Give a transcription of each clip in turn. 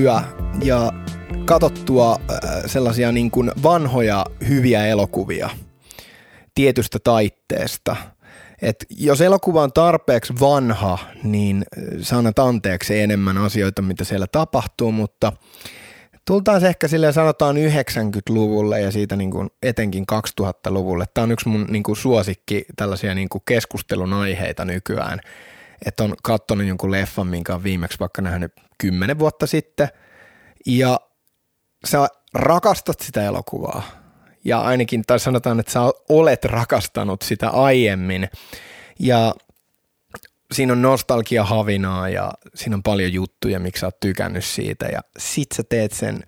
Tehtyä ja katsottua äh, sellaisia niin kuin vanhoja hyviä elokuvia tietystä taitteesta. Et jos elokuva on tarpeeksi vanha, niin äh, saanat anteeksi enemmän asioita, mitä siellä tapahtuu, mutta tultaan ehkä silleen sanotaan 90-luvulle ja siitä niin kuin etenkin 2000-luvulle. Tämä on yksi mun niin kuin suosikki tällaisia niin kuin keskustelun aiheita nykyään – että on katsonut jonkun leffan, minkä on viimeksi vaikka nähnyt kymmenen vuotta sitten, ja sä rakastat sitä elokuvaa, ja ainakin, tai sanotaan, että sä olet rakastanut sitä aiemmin, ja siinä on nostalgia havinaa ja siinä on paljon juttuja, miksi sä oot tykännyt siitä. Ja sit sä teet sen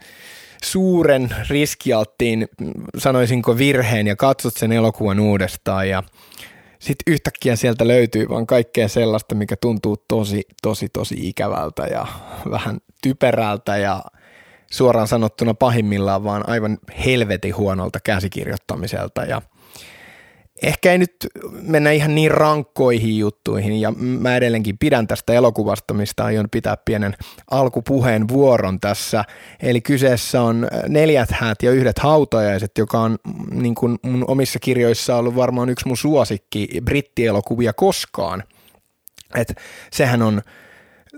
suuren riskialttiin, sanoisinko virheen ja katsot sen elokuvan uudestaan. Ja sitten yhtäkkiä sieltä löytyy vaan kaikkea sellaista, mikä tuntuu tosi, tosi, tosi ikävältä ja vähän typerältä ja suoraan sanottuna pahimmillaan vaan aivan helvetin huonolta käsikirjoittamiselta ja ehkä ei nyt mennä ihan niin rankkoihin juttuihin ja mä edelleenkin pidän tästä elokuvasta, mistä aion pitää pienen alkupuheen vuoron tässä. Eli kyseessä on Neljät häät ja yhdet hautajaiset, joka on mm, niin kuin mun omissa kirjoissa ollut varmaan yksi mun suosikki brittielokuvia koskaan. Et sehän on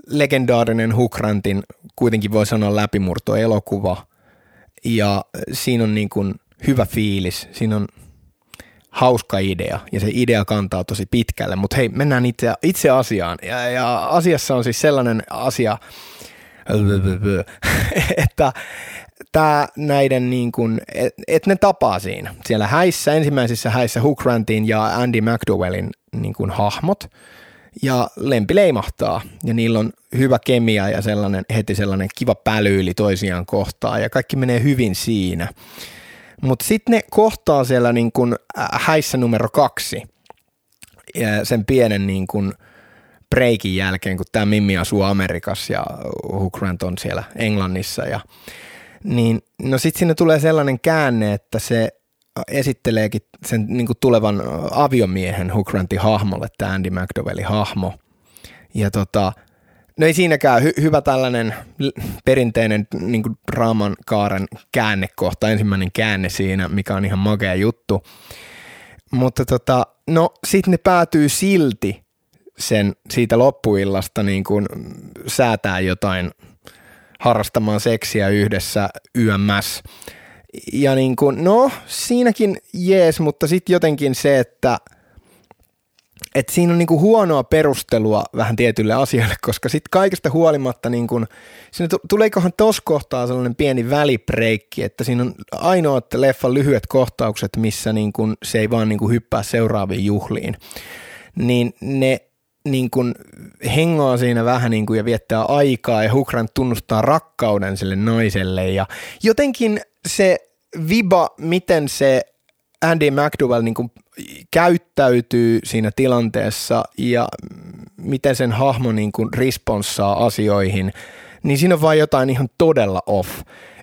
legendaarinen Hukrantin kuitenkin voi sanoa läpimurto elokuva ja siinä on niin kuin hyvä fiilis, siinä on hauska idea ja se idea kantaa tosi pitkälle, mutta hei, mennään itse, itse asiaan. Ja, ja asiassa on siis sellainen asia, että tämä näiden niin kuin, että et ne tapaa siinä. Siellä häissä, ensimmäisissä häissä Hugh Grantin ja Andy McDowellin niin kuin hahmot ja lempi leimahtaa ja niillä on hyvä kemia ja sellainen, heti sellainen kiva pälyyli toisiaan kohtaan ja kaikki menee hyvin siinä. Mutta sitten ne kohtaa siellä niin kun äh, häissä numero kaksi sen pienen niin kun breikin jälkeen, kun tämä Mimmi asuu Amerikassa ja Hugh Grant on siellä Englannissa. Ja, niin, no sitten sinne tulee sellainen käänne, että se esitteleekin sen niin tulevan aviomiehen Hugh Grantin hahmolle, tämä Andy McDowellin hahmo. Ja tota, No ei siinäkään hy- hyvä tällainen perinteinen niin kuin draaman kaaren käännekohta, ensimmäinen käänne siinä, mikä on ihan makea juttu. Mutta tota, no sitten ne päätyy silti sen siitä loppuillasta niin kuin säätää jotain harrastamaan seksiä yhdessä YMS. Ja niin kuin, no siinäkin jees, mutta sitten jotenkin se, että – että siinä on niinku huonoa perustelua vähän tietylle asialle, koska sitten kaikesta huolimatta niinku, siinä t- tuleekohan tuossa kohtaa sellainen pieni välibreikki, että siinä on ainoat leffan lyhyet kohtaukset, missä niinku se ei vaan niinku hyppää seuraaviin juhliin, niin ne niin kuin hengaa siinä vähän niin kuin ja viettää aikaa ja Hukran tunnustaa rakkauden sille naiselle ja jotenkin se viba, miten se Andy McDowell niin kuin käyttäytyy siinä tilanteessa ja miten sen hahmo niin kuin responssaa asioihin, niin siinä on vain jotain ihan todella off.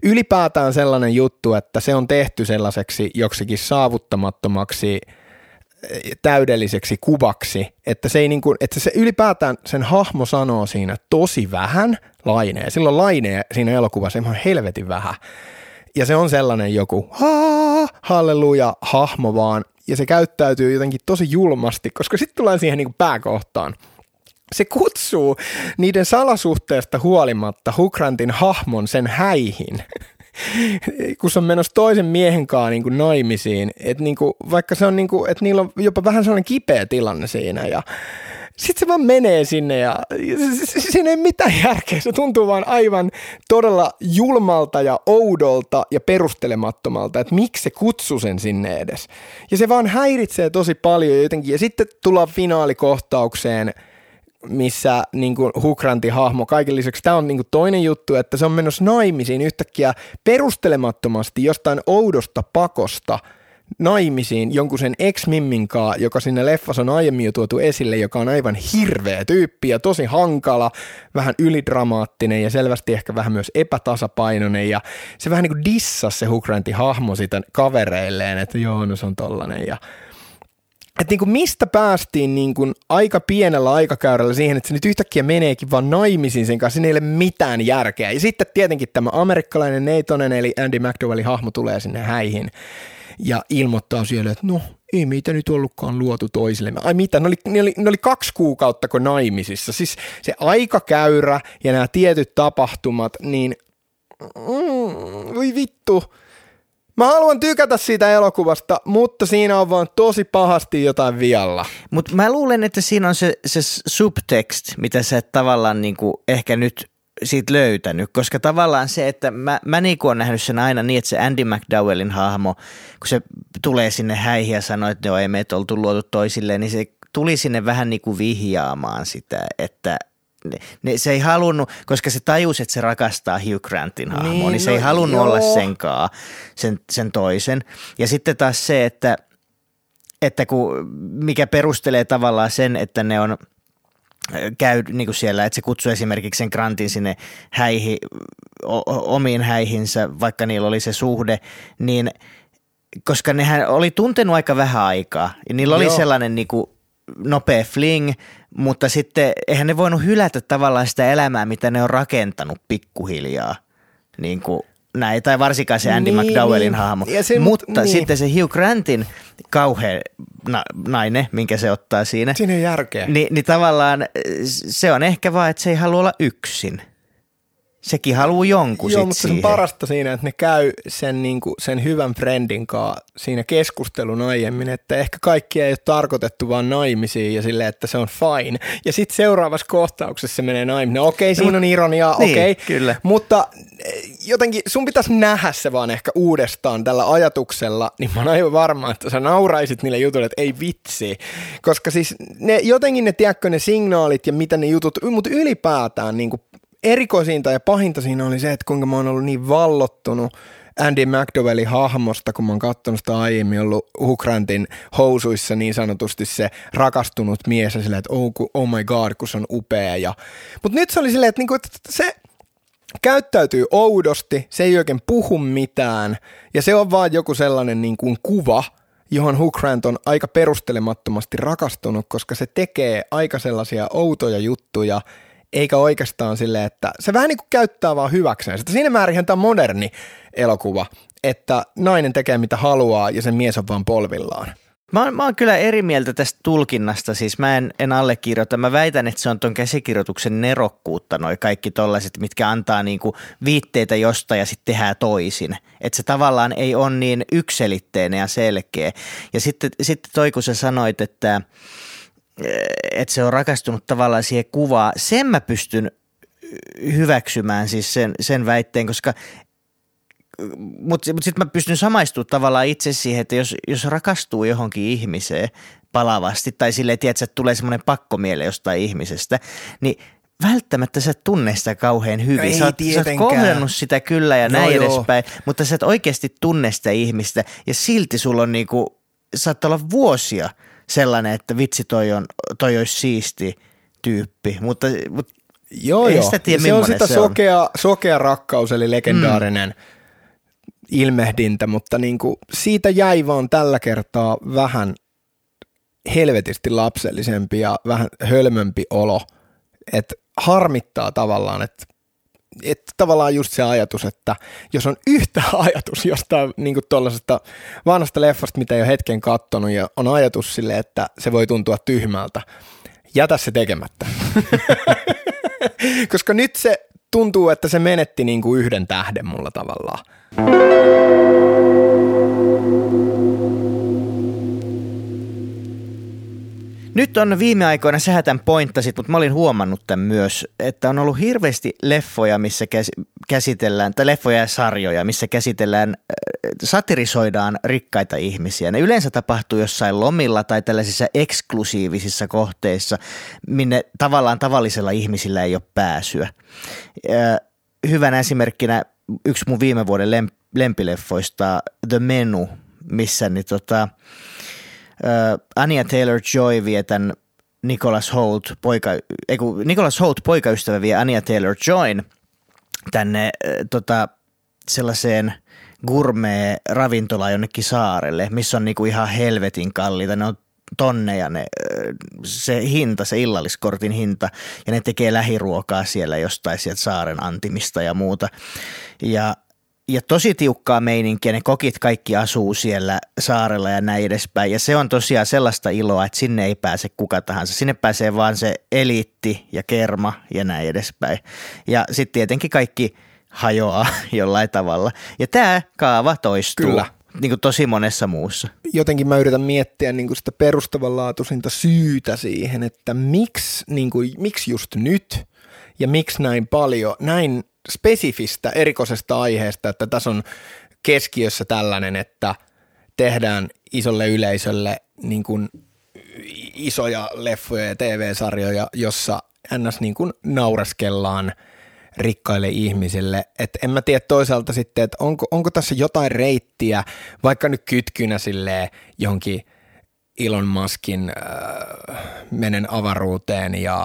Ylipäätään sellainen juttu, että se on tehty sellaiseksi joksikin saavuttamattomaksi täydelliseksi kuvaksi, että se, ei niin kuin, että se ylipäätään sen hahmo sanoo siinä tosi vähän laineen. Silloin laineen siinä elokuvassa ihan helvetin vähän. Ja se on sellainen joku halleluja hahmo vaan, ja se käyttäytyy jotenkin tosi julmasti, koska sitten tullaan siihen niin kuin pääkohtaan. Se kutsuu niiden salasuhteesta huolimatta Hukrantin hahmon sen häihin, kun se on menossa toisen miehen kanssa niin kuin naimisiin, että niin kuin, vaikka se on niin kuin, että niillä on jopa vähän sellainen kipeä tilanne siinä ja sitten se vaan menee sinne ja siinä ei mitään järkeä. Se tuntuu vaan aivan todella julmalta ja oudolta ja perustelemattomalta, että miksi se kutsu sen sinne edes. Ja se vaan häiritsee tosi paljon jotenkin. Ja sitten tullaan finaalikohtaukseen, missä niin kuin Hukranti hahmo, kaiken lisäksi tämä on niin kuin toinen juttu, että se on menossa naimisiin yhtäkkiä perustelemattomasti jostain oudosta pakosta – naimisiin jonkun sen ex-mimminkaa, joka sinne leffassa on aiemmin jo tuotu esille, joka on aivan hirveä tyyppi ja tosi hankala, vähän ylidramaattinen ja selvästi ehkä vähän myös epätasapainoinen. Ja se vähän niin kuin dissasi se Hukrantin hahmo sitä kavereilleen, että joo, no se on tollanen. Ja että niin kuin mistä päästiin niin kuin aika pienellä aikakäyrällä siihen, että se nyt yhtäkkiä meneekin vaan naimisiin sen kanssa, siinä ei ole mitään järkeä. Ja sitten tietenkin tämä amerikkalainen Neitonen, eli Andy McDowellin hahmo tulee sinne häihin ja ilmoittaa siellä, että no ei meitä nyt ollutkaan luotu toisillemme. Ai mitä, ne oli, ne oli, ne oli kaksi kuukautta kuin naimisissa. Siis se aikakäyrä ja nämä tietyt tapahtumat, niin mm, voi vittu. Mä haluan tykätä siitä elokuvasta, mutta siinä on vaan tosi pahasti jotain vialla. Mutta mä luulen, että siinä on se, se subtext, mitä sä et tavallaan niinku ehkä nyt siitä löytänyt, koska tavallaan se, että mä, mä niin kuin olen nähnyt sen aina niin, että se Andy McDowellin hahmo, kun se tulee sinne häihin ja sanoo, että joo, ei meitä oltu luotu toisilleen, niin se tuli sinne vähän niin kuin vihjaamaan sitä, että ne, ne, se ei halunnut, koska se tajusi, että se rakastaa Hugh Grantin hahmoa, niin, niin se no, ei halunnut joo. olla senkaan, sen, sen toisen. Ja sitten taas se, että, että kun, mikä perustelee tavallaan sen, että ne on – käy niin kuin siellä, että se kutsuu esimerkiksi sen Grantin sinne häihin, o, omiin häihinsä, vaikka niillä oli se suhde, niin koska nehän oli tuntenut aika vähän aikaa ja niillä oli Joo. sellainen niin kuin nopea fling, mutta sitten eihän ne voinut hylätä tavallaan sitä elämää, mitä ne on rakentanut pikkuhiljaa. Niin kuin näin, tai varsinkaan se Andy niin, McDowellin niin. hahmo. Se, Mutta niin. sitten se Hugh Grantin kauhea na, nainen, minkä se ottaa siinä. Siinä on järkeä. Niin, niin tavallaan se on ehkä vaan, että se ei halua olla yksin. Sekin haluaa jonkun Joo, mutta siihen. se on parasta siinä, että ne käy sen, niin kuin, sen hyvän friendin kanssa siinä keskustelun aiemmin, että ehkä kaikki ei ole tarkoitettu vaan naimisiin ja silleen, että se on fine. Ja sitten seuraavassa kohtauksessa se menee naimisiin. No, okei, okay, siinä on ironiaa, niin, okei. Okay. Kyllä. Mutta eh, jotenkin sun pitäisi nähdä se vaan ehkä uudestaan tällä ajatuksella, niin mä oon aivan varma, että sä nauraisit niille jutuille, että ei vitsi. Koska siis ne, jotenkin ne, tiedätkö, ne signaalit ja mitä ne jutut, mutta ylipäätään niin kuin erikoisinta ja pahinta siinä oli se, että kuinka mä oon ollut niin vallottunut Andy McDowellin hahmosta, kun mä oon katsonut sitä aiemmin ollut Hukrantin housuissa niin sanotusti se rakastunut mies ja silleen, että oh, oh my god, kun se on upea. Ja... Mutta nyt se oli silleen, että, niinku, että se käyttäytyy oudosti, se ei oikein puhu mitään ja se on vaan joku sellainen niin kuin kuva, johon Hugh Grant on aika perustelemattomasti rakastunut, koska se tekee aika sellaisia outoja juttuja, eikä oikeastaan silleen, että se vähän niin kuin käyttää vaan hyväkseen sitä. Siinä määrin tämä moderni elokuva, että nainen tekee mitä haluaa ja sen mies on vaan polvillaan. Mä oon, mä oon kyllä eri mieltä tästä tulkinnasta, siis mä en, en allekirjoita. Mä väitän, että se on ton käsikirjoituksen nerokkuutta, noi kaikki tollaiset, mitkä antaa niinku viitteitä jostain ja sitten tehdään toisin. Että se tavallaan ei ole niin ykselitteinen ja selkeä. Ja sitten, sitten toi, kun sä sanoit, että – että se on rakastunut tavallaan siihen kuvaan. Sen mä pystyn hyväksymään siis sen, sen väitteen, koska mutta mut sitten mä pystyn samaistumaan tavallaan itse siihen, että jos, jos rakastuu johonkin ihmiseen palavasti tai silleen, tiedät, että tulee semmoinen pakkomiele jostain ihmisestä, niin välttämättä sä et tunne sitä kauhean hyvin. Ei, sä, oot, sä oot kohdannut sitä kyllä ja no näin joo. edespäin, mutta sä et oikeasti tunne sitä ihmistä ja silti sulla on niinku, saattaa olla vuosia – sellainen, että vitsi toi, on, toi olisi siisti tyyppi, mutta, mutta joo, ei joo. sitä tiedä, se on sitä se sokea, on. sokea rakkaus, eli legendaarinen mm. ilmehdintä, mutta niin kuin siitä jäi vaan tällä kertaa vähän helvetisti lapsellisempi ja vähän hölmömpi olo, että harmittaa tavallaan, että että tavallaan just se ajatus, että jos on yhtä ajatus jostain niin tuollaisesta vanhasta leffasta, mitä ei ole hetken kattonut, ja on ajatus sille, että se voi tuntua tyhmältä, jätä se tekemättä. Koska nyt se tuntuu, että se menetti niin kuin yhden tähden mulla tavallaan. Nyt on viime aikoina, sähän tämän pointtasit, mutta mä olin huomannut tämän myös, että on ollut hirveästi leffoja, missä käsitellään, tai leffoja ja sarjoja, missä käsitellään, äh, satirisoidaan rikkaita ihmisiä. Ne yleensä tapahtuu jossain lomilla tai tällaisissa eksklusiivisissa kohteissa, minne tavallaan tavallisella ihmisillä ei ole pääsyä. Äh, hyvänä esimerkkinä yksi mun viime vuoden lempileffoista, The Menu, missä niin tota, Anya Taylor-Joy vie tämän Nicholas Holt, poika, ei kun Nicholas Holt poikaystävä vie Anya Taylor-Joyn tänne äh, tota, sellaiseen gourmet ravintola jonnekin saarelle, missä on niinku ihan helvetin kalliita. Ne on tonneja ne, se hinta, se illalliskortin hinta ja ne tekee lähiruokaa siellä jostain sieltä saaren antimista ja muuta. Ja ja tosi tiukkaa meininkiä, ne kokit kaikki asuu siellä saarella ja näin edespäin. Ja se on tosiaan sellaista iloa, että sinne ei pääse kuka tahansa. Sinne pääsee vaan se eliitti ja kerma ja näin edespäin. Ja sitten tietenkin kaikki hajoaa jollain tavalla. Ja tämä kaava toistuu. Kyllä. Niin kuin tosi monessa muussa. Jotenkin mä yritän miettiä niin kuin sitä perustavanlaatuisinta syytä siihen, että miksi, niin kuin, miksi just nyt ja miksi näin paljon, näin spesifistä erikoisesta aiheesta, että tässä on keskiössä tällainen, että tehdään isolle yleisölle niin kuin isoja leffoja ja TV-sarjoja, jossa ns. Niin kuin naureskellaan rikkaille ihmisille. Et en mä tiedä toisaalta sitten, että onko, onko tässä jotain reittiä, vaikka nyt kytkynä silleen johonkin Elon Muskin äh, menen avaruuteen ja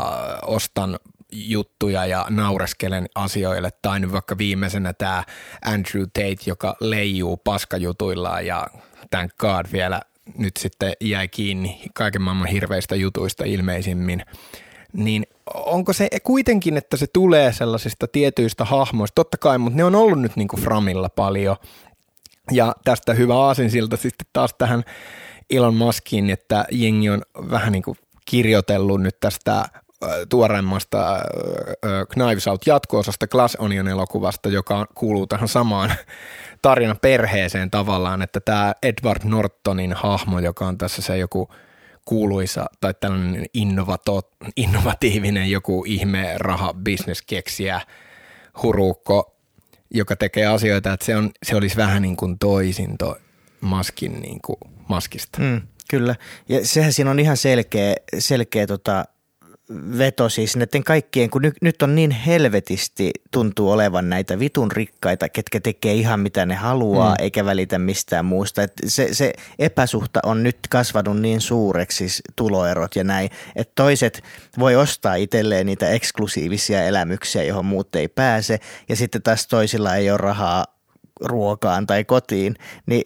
ostan juttuja ja naureskelen asioille, tai nyt vaikka viimeisenä tämä Andrew Tate, joka leijuu paskajutuillaan ja thank God vielä nyt sitten jäi kiinni kaiken maailman hirveistä jutuista ilmeisimmin, niin onko se kuitenkin, että se tulee sellaisista tietyistä hahmoista, totta kai, mutta ne on ollut nyt niin kuin Framilla paljon, ja tästä hyvä aasinsilta sitten taas tähän Elon Muskiin, että jengi on vähän niin kuin kirjoitellut nyt tästä tuoreimmasta Knives Out jatko-osasta Glass Onion elokuvasta, joka kuuluu tähän samaan tarinan perheeseen tavallaan, että tämä Edward Nortonin hahmo, joka on tässä se joku kuuluisa tai tällainen innovato, innovatiivinen joku ihme raha bisneskeksiä huruukko, joka tekee asioita, että se, on, se olisi vähän niin kuin toisinto maskin niin kuin maskista. Mm, kyllä, ja sehän siinä on ihan selkeä, selkeä tota, veto siis näiden kaikkien, kun nyt, nyt on niin helvetisti tuntuu olevan näitä vitun rikkaita, ketkä tekee ihan mitä ne haluaa, mm. eikä välitä mistään muusta. Et se, se epäsuhta on nyt kasvanut niin suureksi, siis tuloerot ja näin, että toiset voi ostaa itselleen niitä eksklusiivisia elämyksiä, johon muut ei pääse, ja sitten taas toisilla ei ole rahaa ruokaan tai kotiin, niin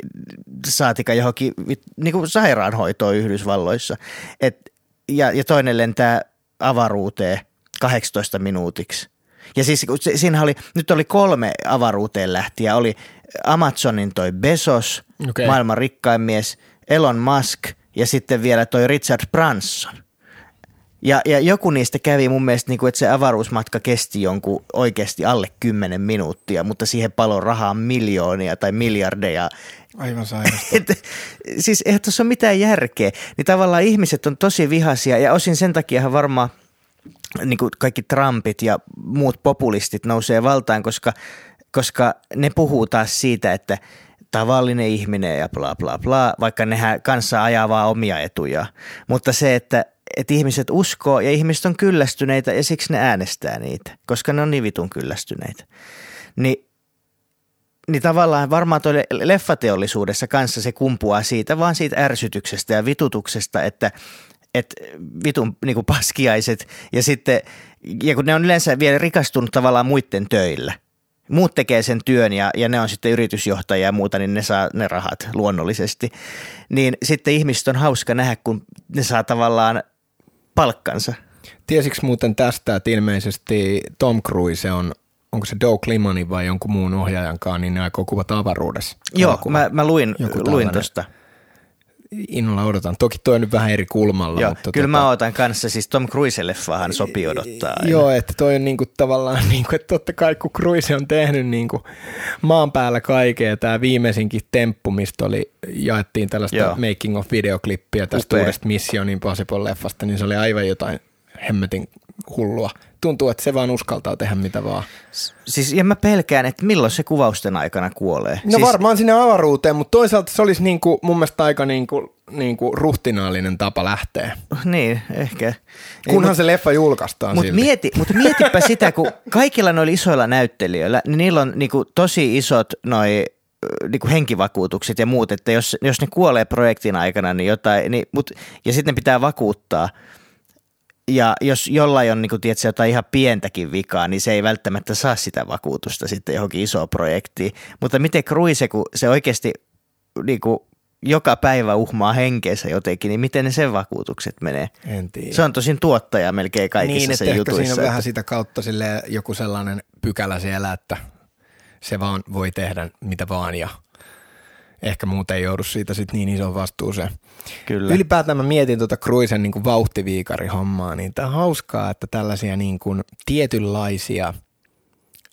saatika johonkin niin kuin sairaanhoitoon Yhdysvalloissa. Et, ja, ja toinen lentää avaruuteen 18 minuutiksi. Ja siis siinä oli, nyt oli kolme avaruuteen lähtiä. Oli Amazonin toi Bezos, okay. maailman rikkain mies, Elon Musk ja sitten vielä toi Richard Branson. Ja, ja joku niistä kävi mun mielestä, niin kuin, että se avaruusmatka kesti jonkun oikeasti alle 10 minuuttia, mutta siihen palo rahaa miljoonia tai miljardeja. Aivan sairasta. siis eihän tuossa ole mitään järkeä. Niin tavallaan ihmiset on tosi vihaisia ja osin sen takia varmaan niin kuin kaikki Trumpit ja muut populistit nousee valtaan, koska, koska ne puhuu taas siitä, että tavallinen ihminen ja bla bla bla, vaikka nehän kanssa ajaa vaan omia etuja. Mutta se, että, että ihmiset uskoo ja ihmiset on kyllästyneitä ja siksi ne äänestää niitä, koska ne on niin vitun kyllästyneitä. Niin niin tavallaan varmaan tuolle leffateollisuudessa kanssa se kumpuaa siitä, vaan siitä ärsytyksestä ja vitutuksesta, että, että vitun niin kuin paskiaiset ja sitten, ja kun ne on yleensä vielä rikastunut tavallaan muiden töillä. Muut tekee sen työn ja, ja ne on sitten yritysjohtajia ja muuta, niin ne saa ne rahat luonnollisesti. Niin sitten ihmiset on hauska nähdä, kun ne saa tavallaan palkkansa. Tiesitkö muuten tästä, että ilmeisesti Tom Cruise on onko se Doug Limanin vai jonkun muun ohjaajankaan, niin ne aikoo kuvata avaruudessa. Joo, mä, mä luin, luin tuosta. Innolla odotan. Toki toi on nyt vähän eri kulmalla. Joo, mutta kyllä tota, mä odotan kanssa. Siis Tom Cruise-leffahan sopii odottaa. Aina. Joo, että toi on niinku tavallaan, niinku, että totta kai kun Cruise on tehnyt niinku maan päällä kaikkea, tämä viimeisinkin temppu, mistä oli, jaettiin tällaista Joo. making of videoklippiä tästä Upea. uudesta Mission Impossible-leffasta, niin se oli aivan jotain hemmetin hullua tuntuu, että se vaan uskaltaa tehdä mitä vaan. Siis ja mä pelkään, että milloin se kuvausten aikana kuolee. No siis... varmaan sinne avaruuteen, mutta toisaalta se olisi niinku, mun mielestä aika niinku, niinku ruhtinaallinen tapa lähteä. Niin, ehkä. Kunhan Ei, se mut, leffa julkaistaan Mutta mieti, mut mietipä sitä, kun kaikilla noilla isoilla näyttelijöillä, niin niillä on niinku tosi isot noi niinku henkivakuutukset ja muut, että jos, jos ne kuolee projektin aikana, niin jotain, niin, mut, ja sitten pitää vakuuttaa – ja jos jollain on niin kuin, tiedätkö, jotain ihan pientäkin vikaa, niin se ei välttämättä saa sitä vakuutusta sitten johonkin isoon projektiin. Mutta miten Cruise, kun se oikeasti niin kuin, joka päivä uhmaa henkeensä jotenkin, niin miten ne sen vakuutukset menee? En tiedä. Se on tosin tuottaja melkein kaikissa niin, että sen ehkä jutuissa. siinä on että- vähän sitä kautta sille joku sellainen pykälä siellä, että se vaan voi tehdä mitä vaan ja ehkä muuten ei joudu siitä sit niin iso vastuuseen. Kyllä. Ylipäätään mä mietin tuota Cruisen niin vauhtiviikarihommaa, niin tämä on hauskaa, että tällaisia niin kuin tietynlaisia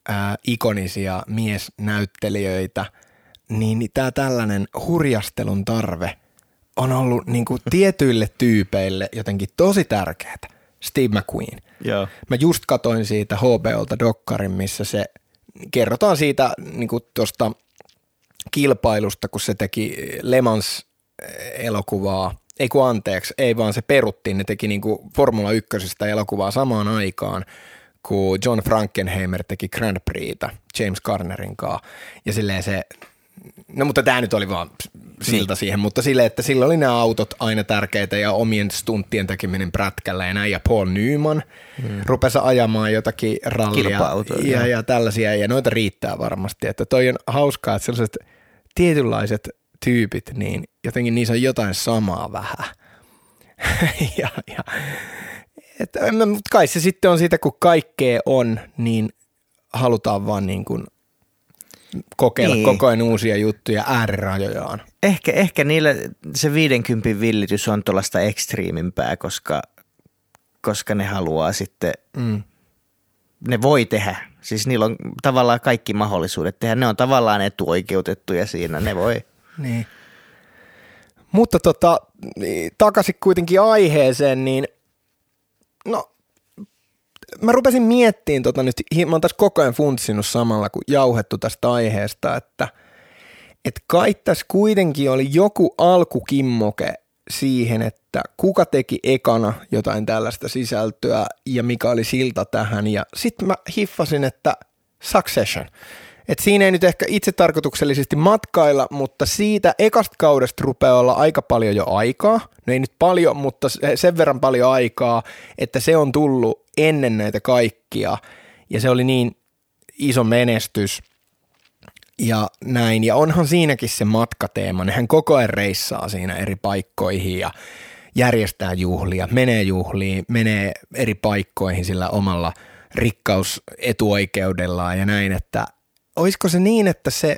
ää, ikonisia miesnäyttelijöitä, niin tämä tällainen hurjastelun tarve on ollut niin kuin tietyille tyypeille jotenkin tosi tärkeää. Steve McQueen. Joo. Mä just katoin siitä HBOlta dokkarin, missä se kerrotaan siitä niin tuosta kilpailusta, kun se teki Le Mans eh, elokuvaa, ei kun anteeksi, ei vaan se peruttiin, ne teki niin kuin Formula 1 elokuvaa samaan aikaan, kun John Frankenheimer teki Grand Prixta James Garnerin kanssa. Ja silleen se, no mutta tämä nyt oli vaan siltä siihen, mutta silleen, että sillä oli nämä autot aina tärkeitä ja omien stunttien tekeminen prätkällä ja näin. Ja Paul Newman hmm. rupesi ajamaan jotakin rallia ja, joo. ja tällaisia, ja noita riittää varmasti. Että toi on hauskaa, että sellaiset tietynlaiset tyypit, niin jotenkin niissä on jotain samaa vähän. ja, ja, että, en mä- mut kai se sitten on siitä, kun kaikkea on, niin halutaan vaan niin kuin kokeilla niin. koko ajan uusia juttuja äärirajojaan. Ehkä, ehkä niillä se 50 villitys on tuollaista ekstriimimpää, koska, koska ne haluaa sitten, Mm. ne voi tehdä. Siis niillä on tavallaan kaikki mahdollisuudet tehdä. Ne on tavallaan etuoikeutettuja siinä, ne voi. Niin. Mutta tota, niin, takaisin kuitenkin aiheeseen, niin no, mä rupesin miettimään tota nyt, mä oon tässä koko ajan funtsinut samalla, kun jauhettu tästä aiheesta, että et kai tässä kuitenkin oli joku alkukimmoke siihen, että kuka teki ekana jotain tällaista sisältöä ja mikä oli silta tähän. Ja sitten mä hiffasin, että Succession. Et siinä ei nyt ehkä itse tarkoituksellisesti matkailla, mutta siitä ekasta kaudesta rupeaa olla aika paljon jo aikaa. No ei nyt paljon, mutta se- sen verran paljon aikaa, että se on tullut ennen näitä kaikkia. Ja se oli niin iso menestys ja näin. Ja onhan siinäkin se matkateema. Nehän koko ajan reissaa siinä eri paikkoihin ja järjestää juhlia, menee juhliin, menee eri paikkoihin sillä omalla rikkausetuoikeudellaan ja näin, että olisiko se niin, että se,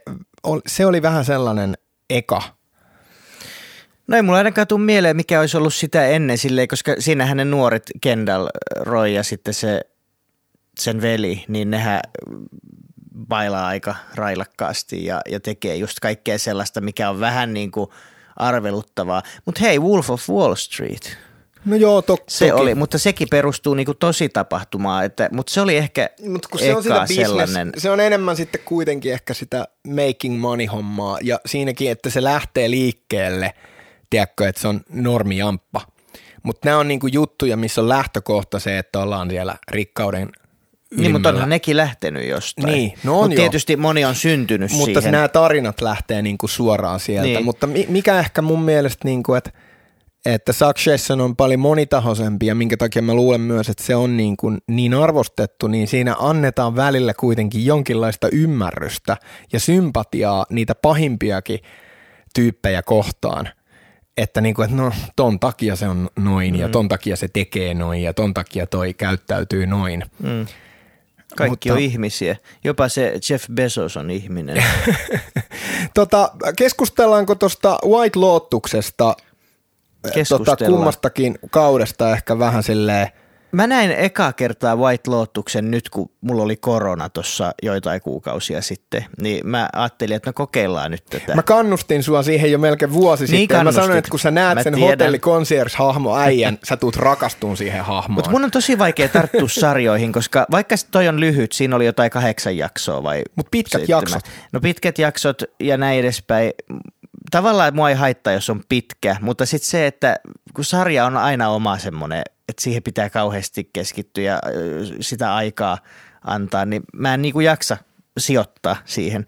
se oli vähän sellainen eka No ei mulla ainakaan tule mieleen, mikä olisi ollut sitä ennen silleen, koska siinähän ne nuoret Kendall, Roy ja sitten se, sen veli, niin nehän bailaa aika railakkaasti ja, ja tekee just kaikkea sellaista, mikä on vähän niin kuin arveluttavaa. Mutta hei, Wolf of Wall Street, No joo, to- se toki. oli, mutta sekin perustuu niin kuin tosi tapahtumaan, että, mutta se oli ehkä Mutta kun se on sitä business, sellainen, se on enemmän sitten kuitenkin ehkä sitä making money hommaa ja siinäkin, että se lähtee liikkeelle, tiedätkö, että se on normijamppa. Mutta nämä on niinku juttuja, missä on lähtökohta se, että ollaan siellä rikkauden niin, mutta onhan nekin lähtenyt jostain. Niin, no on Mutta joo. tietysti moni on syntynyt Mutta siihen. nämä tarinat lähtee niinku suoraan sieltä. Niin. Mutta mi- mikä ehkä mun mielestä, niinku, että että Succession on paljon monitahoisempi ja minkä takia mä luulen myös, että se on niin, kuin niin arvostettu, niin siinä annetaan välillä kuitenkin jonkinlaista ymmärrystä ja sympatiaa niitä pahimpiakin tyyppejä kohtaan. Että, niin kuin, että no ton takia se on noin mm. ja ton takia se tekee noin ja ton takia toi käyttäytyy noin. Mm. Kaikki Mutta- on ihmisiä. Jopa se Jeff Bezos on ihminen. Tota, keskustellaanko tuosta White Lotuksesta tota, Keskustellaan. kummastakin kaudesta ehkä vähän silleen, Mä näin eka kertaa White Lotuksen nyt, kun mulla oli korona tuossa joitain kuukausia sitten. Niin mä ajattelin, että no kokeillaan nyt tätä. Mä kannustin sua siihen jo melkein vuosi Niin sitten. Ja Mä kannustit. sanoin, että kun sä näet Mä sen tiedän. hotelli concierge hahmo äijän, sä tuut rakastuun siihen hahmoon. Mutta mun on tosi vaikea tarttua sarjoihin, koska vaikka toi on lyhyt, siinä oli jotain kahdeksan jaksoa vai Mut pitkät seitsemän. jaksot. No pitkät jaksot ja näin edespäin. Tavallaan mua ei haittaa, jos on pitkä, mutta sitten se, että kun sarja on aina oma semmoinen, että siihen pitää kauheasti keskittyä ja sitä aikaa antaa, niin mä en niinku jaksa sijoittaa siihen.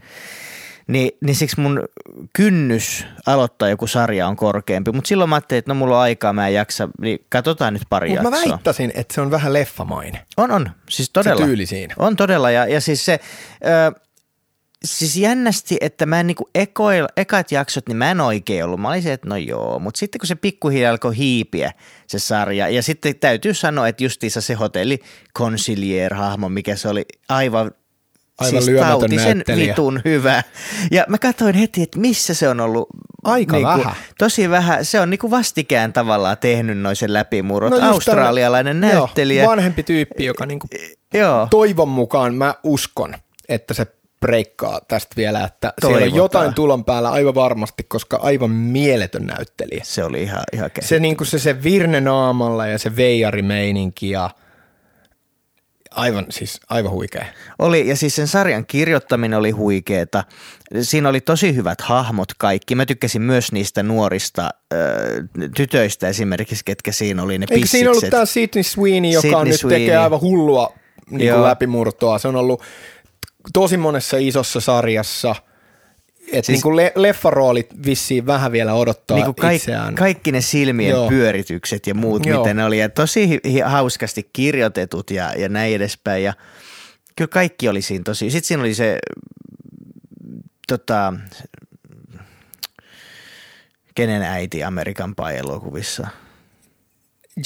Niin, niin siksi mun kynnys aloittaa joku sarja on korkeampi, mutta silloin mä ajattelin, että no mulla on aikaa, mä en jaksa, niin katsotaan nyt pari mä jaksoa. väittäisin, että se on vähän leffamainen. On, on. Siis todella. tyyli siinä. On todella. Ja, ja siis se, ö, siis jännästi, että mä en niinku ekoil, ekat jaksot, niin mä en oikein ollut. Mä olin se, että no joo, mutta sitten kun se pikkuhiljaa alkoi hiipiä se sarja, ja sitten täytyy sanoa, että justiinsa se hotelli concilier-hahmo, mikä se oli aivan Aivan siis tautisen näyttelijä. vitun hyvä. Ja mä katsoin heti, että missä se on ollut. Aika niinku, vähän. Tosi vähän. Se on niinku vastikään tavallaan tehnyt noisen läpimurrot. No Australialainen tämmönen- näyttelijä. Joo, vanhempi tyyppi, joka niinku Joo. toivon mukaan mä uskon, että se breikkaa tästä vielä, että siellä on Toivotaan. jotain tulon päällä aivan varmasti, koska aivan mieletön näyttelijä. Se oli ihan, ihan Se, niinku se, se virne naamalla ja se veijarimeininki ja aivan, siis aivan huikea. Oli, ja siis sen sarjan kirjoittaminen oli huikeeta. Siinä oli tosi hyvät hahmot kaikki. Mä tykkäsin myös niistä nuorista ö, tytöistä esimerkiksi, ketkä siinä oli ne Eikö siinä ollut pissikset. tämä Sidney Sweeney, joka Sidney on nyt Sweeney. tekee aivan hullua niin kuin läpimurtoa. Se on ollut tosi monessa isossa sarjassa. Et siis, niin kuin le- leffaroolit vissiin vähän vielä odottaa Niin kuin kaik, itseään. kaikki ne silmien Joo. Pyöritykset ja muut, Joo. Mitä ne oli. Ja tosi hi- hi- hauskasti kirjoitetut ja, ja näin edespäin. Ja kyllä kaikki oli siinä tosi. Sitten siinä oli se, tota, kenen äiti Amerikan Pie-elokuvissa.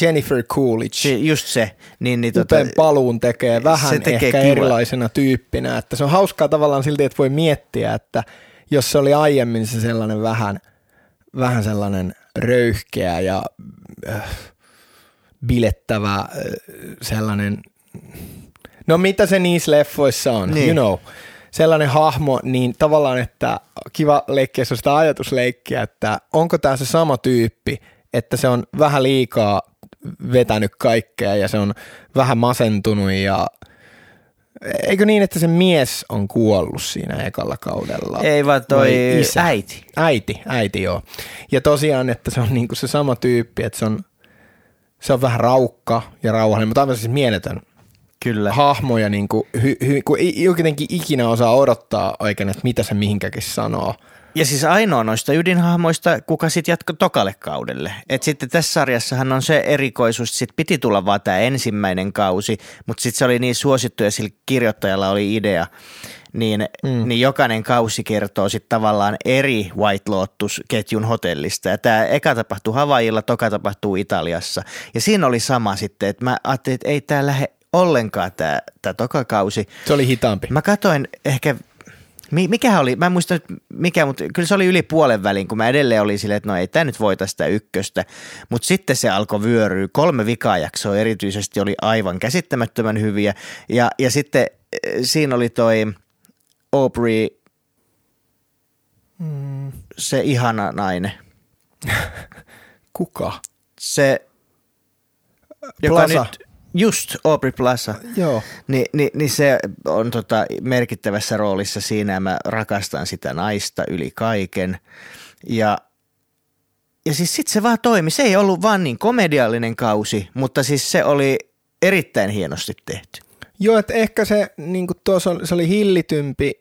Jennifer Coolidge. Se, just se. Niin, niin, tota, upean paluun tekee vähän se tekee ehkä kiva. erilaisena tyyppinä. Että se on hauskaa tavallaan silti, että voi miettiä, että jos se oli aiemmin se sellainen vähän, vähän sellainen röyhkeä ja äh, bilettävä äh, sellainen, no mitä se niissä leffoissa on, Niin. you know, sellainen hahmo, niin tavallaan, että kiva leikkiä se on sitä ajatusleikkiä, että onko tämä se sama tyyppi, että se on vähän liikaa vetänyt kaikkea ja se on vähän masentunut ja eikö niin, että se mies on kuollut siinä ekalla kaudella? ei vaan toi Vai isä? äiti. Äiti, äiti joo. Ja tosiaan, että se on niinku se sama tyyppi, että se on, se on vähän raukka ja rauhallinen, mutta aivan siis mieletön Kyllä. hahmoja, niin kuin, hy, hy, kun ei jotenkin ikinä osaa odottaa oikein, että mitä se mihinkäkin sanoo. Ja siis ainoa noista ydinhahmoista, kuka sitten jatko tokalle kaudelle. Et sitten tässä sarjassahan on se erikoisuus, että sit piti tulla vaan tämä ensimmäinen kausi, mutta sitten se oli niin suosittu ja sillä kirjoittajalla oli idea, niin, mm. niin jokainen kausi kertoo sitten tavallaan eri White Lotus-ketjun hotellista. Ja tämä eka tapahtuu Havaijilla, toka tapahtuu Italiassa. Ja siinä oli sama sitten, että mä ajattelin, että ei tämä lähde ollenkaan tämä toka kausi. Se oli hitaampi. Mä katoin ehkä, mi- mikä oli, mä en muista mikä, mutta kyllä se oli yli puolen välin, kun mä edelleen olin silleen, että no ei tämä nyt voita sitä ykköstä. Mutta sitten se alkoi vyöryä. Kolme vikajaksoa erityisesti oli aivan käsittämättömän hyviä. Ja, ja sitten eh, siinä oli toi Aubrey, Mm, se ihana nainen. kuka? Se, joka Plaza. nyt, just Aubrey Plaza. Joo. Ni, ni, niin se on tota merkittävässä roolissa siinä ja mä rakastan sitä naista yli kaiken. Ja, ja siis sit se vaan toimi. Se ei ollut vaan niin komediallinen kausi, mutta siis se oli erittäin hienosti tehty. Joo, että ehkä se, niin tuossa oli, se oli hillitympi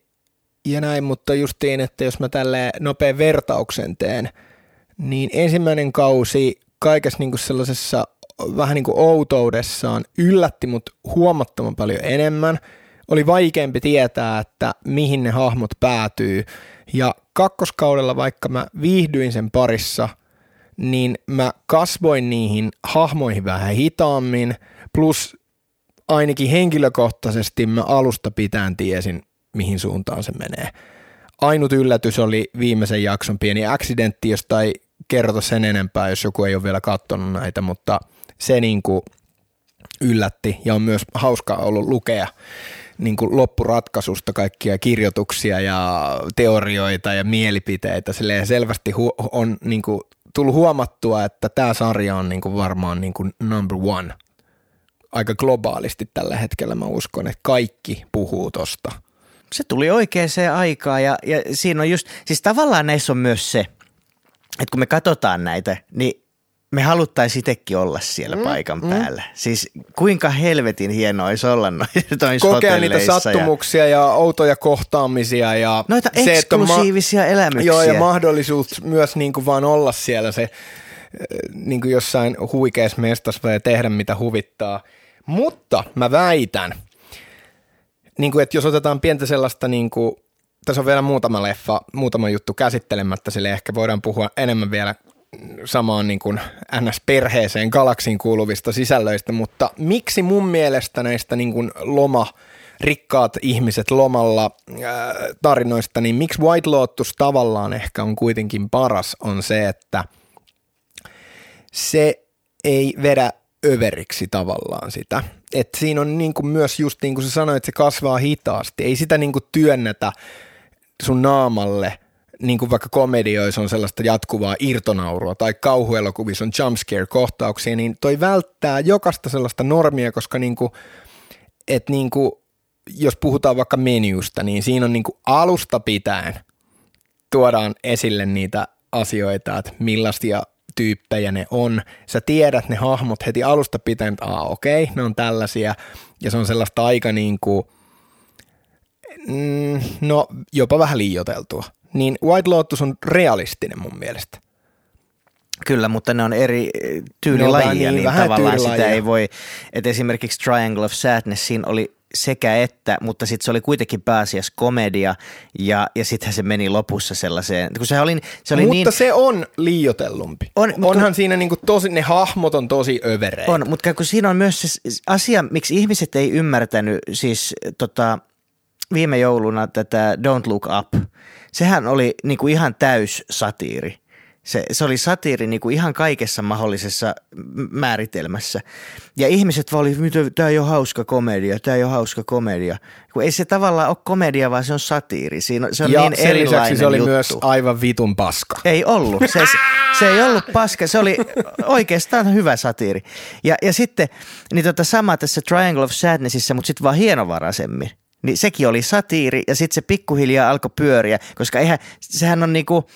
ja näin, mutta justiin, että jos mä tälle nopean vertauksen teen, niin ensimmäinen kausi kaikessa niin sellaisessa vähän niin kuin outoudessaan yllätti mut huomattavan paljon enemmän. Oli vaikeampi tietää, että mihin ne hahmot päätyy. Ja kakkoskaudella, vaikka mä viihdyin sen parissa, niin mä kasvoin niihin hahmoihin vähän hitaammin, plus ainakin henkilökohtaisesti mä alusta pitäen tiesin, mihin suuntaan se menee. Ainut yllätys oli viimeisen jakson pieni accidentti, josta ei kerrota sen enempää, jos joku ei ole vielä katsonut näitä, mutta se niin kuin yllätti ja on myös hauska ollut lukea niin kuin loppuratkaisusta kaikkia kirjoituksia ja teorioita ja mielipiteitä. Silleen selvästi hu- on niin kuin tullut huomattua, että tämä sarja on niin kuin varmaan niin kuin number one aika globaalisti tällä hetkellä mä uskon, että kaikki puhuu tosta. Se tuli oikeaan aikaan ja, ja siinä on just, siis tavallaan näissä on myös se, että kun me katsotaan näitä, niin me haluttaisiin itsekin olla siellä mm, paikan mm. päällä. Siis kuinka helvetin hienoa olisi olla noissa Kokea niitä sattumuksia ja... ja outoja kohtaamisia ja Noita se, eksklusiivisia elämyksiä. Joo, ja mahdollisuus myös niin kuin vaan olla siellä se niin kuin jossain huikeassa mestassa ja tehdä mitä huvittaa. Mutta mä väitän, niin kuin, että jos otetaan pientä sellaista niin kuin tässä on vielä muutama leffa, muutama juttu käsittelemättä, sille ehkä voidaan puhua enemmän vielä samaan niin kuin NS-perheeseen galaksiin kuuluvista sisällöistä, mutta miksi mun mielestä näistä niin kuin loma, rikkaat ihmiset lomalla ää, tarinoista, niin miksi White Lotus tavallaan ehkä on kuitenkin paras, on se, että se ei vedä överiksi tavallaan sitä. Et siinä on niin kuin myös just niin kuin sä sanoit, se kasvaa hitaasti. Ei sitä niin kuin työnnetä sun naamalle, niin kuin vaikka komedioissa on sellaista jatkuvaa irtonaurua tai kauhuelokuvissa on jumpscare-kohtauksia, niin toi välttää jokaista sellaista normia, koska niin kuin, et niin kuin, jos puhutaan vaikka menystä, niin siinä on niin kuin alusta pitäen tuodaan esille niitä asioita, että millaisia tyyppejä ne on. Sä tiedät ne hahmot heti alusta pitäen, että aa okei, okay, ne on tällaisia. Ja se on sellaista aika niin kuin, mm, no jopa vähän liioteltua. Niin White Lotus on realistinen mun mielestä. Kyllä, mutta ne on eri tyylilajia, niin, niin tavallaan tyylilajia. sitä ei voi, että esimerkiksi Triangle of Sadness, siinä oli sekä että, mutta sitten se oli kuitenkin pääasiassa komedia ja, ja sitten se meni lopussa sellaiseen, kun se oli, se oli Mutta niin, se on liiotellumpi. On, Onhan kun, siinä niinku tosi, ne hahmot on tosi övereitä. On, mutta kun siinä on myös se asia, miksi ihmiset ei ymmärtänyt siis tota, viime jouluna tätä Don't Look Up, sehän oli niinku ihan täys satiiri. Se, se oli satiiri niin kuin ihan kaikessa mahdollisessa määritelmässä. Ja ihmiset vaan oli, tämä ei ole hauska komedia, tämä ei ole hauska komedia. Kun ei se tavallaan ole komedia, vaan se on satiiri. Siinä, se on ja niin sen lisäksi se oli juttu. myös aivan vitun paska. Ei ollut. Se, se, se ei ollut paska, se oli oikeastaan hyvä satiiri. Ja, ja sitten niin tota sama tässä Triangle of Sadnessissa, mutta sitten vaan hienovaraisemmin. Niin sekin oli satiiri ja sitten se pikkuhiljaa alkoi pyöriä, koska eihän, sehän on niinku –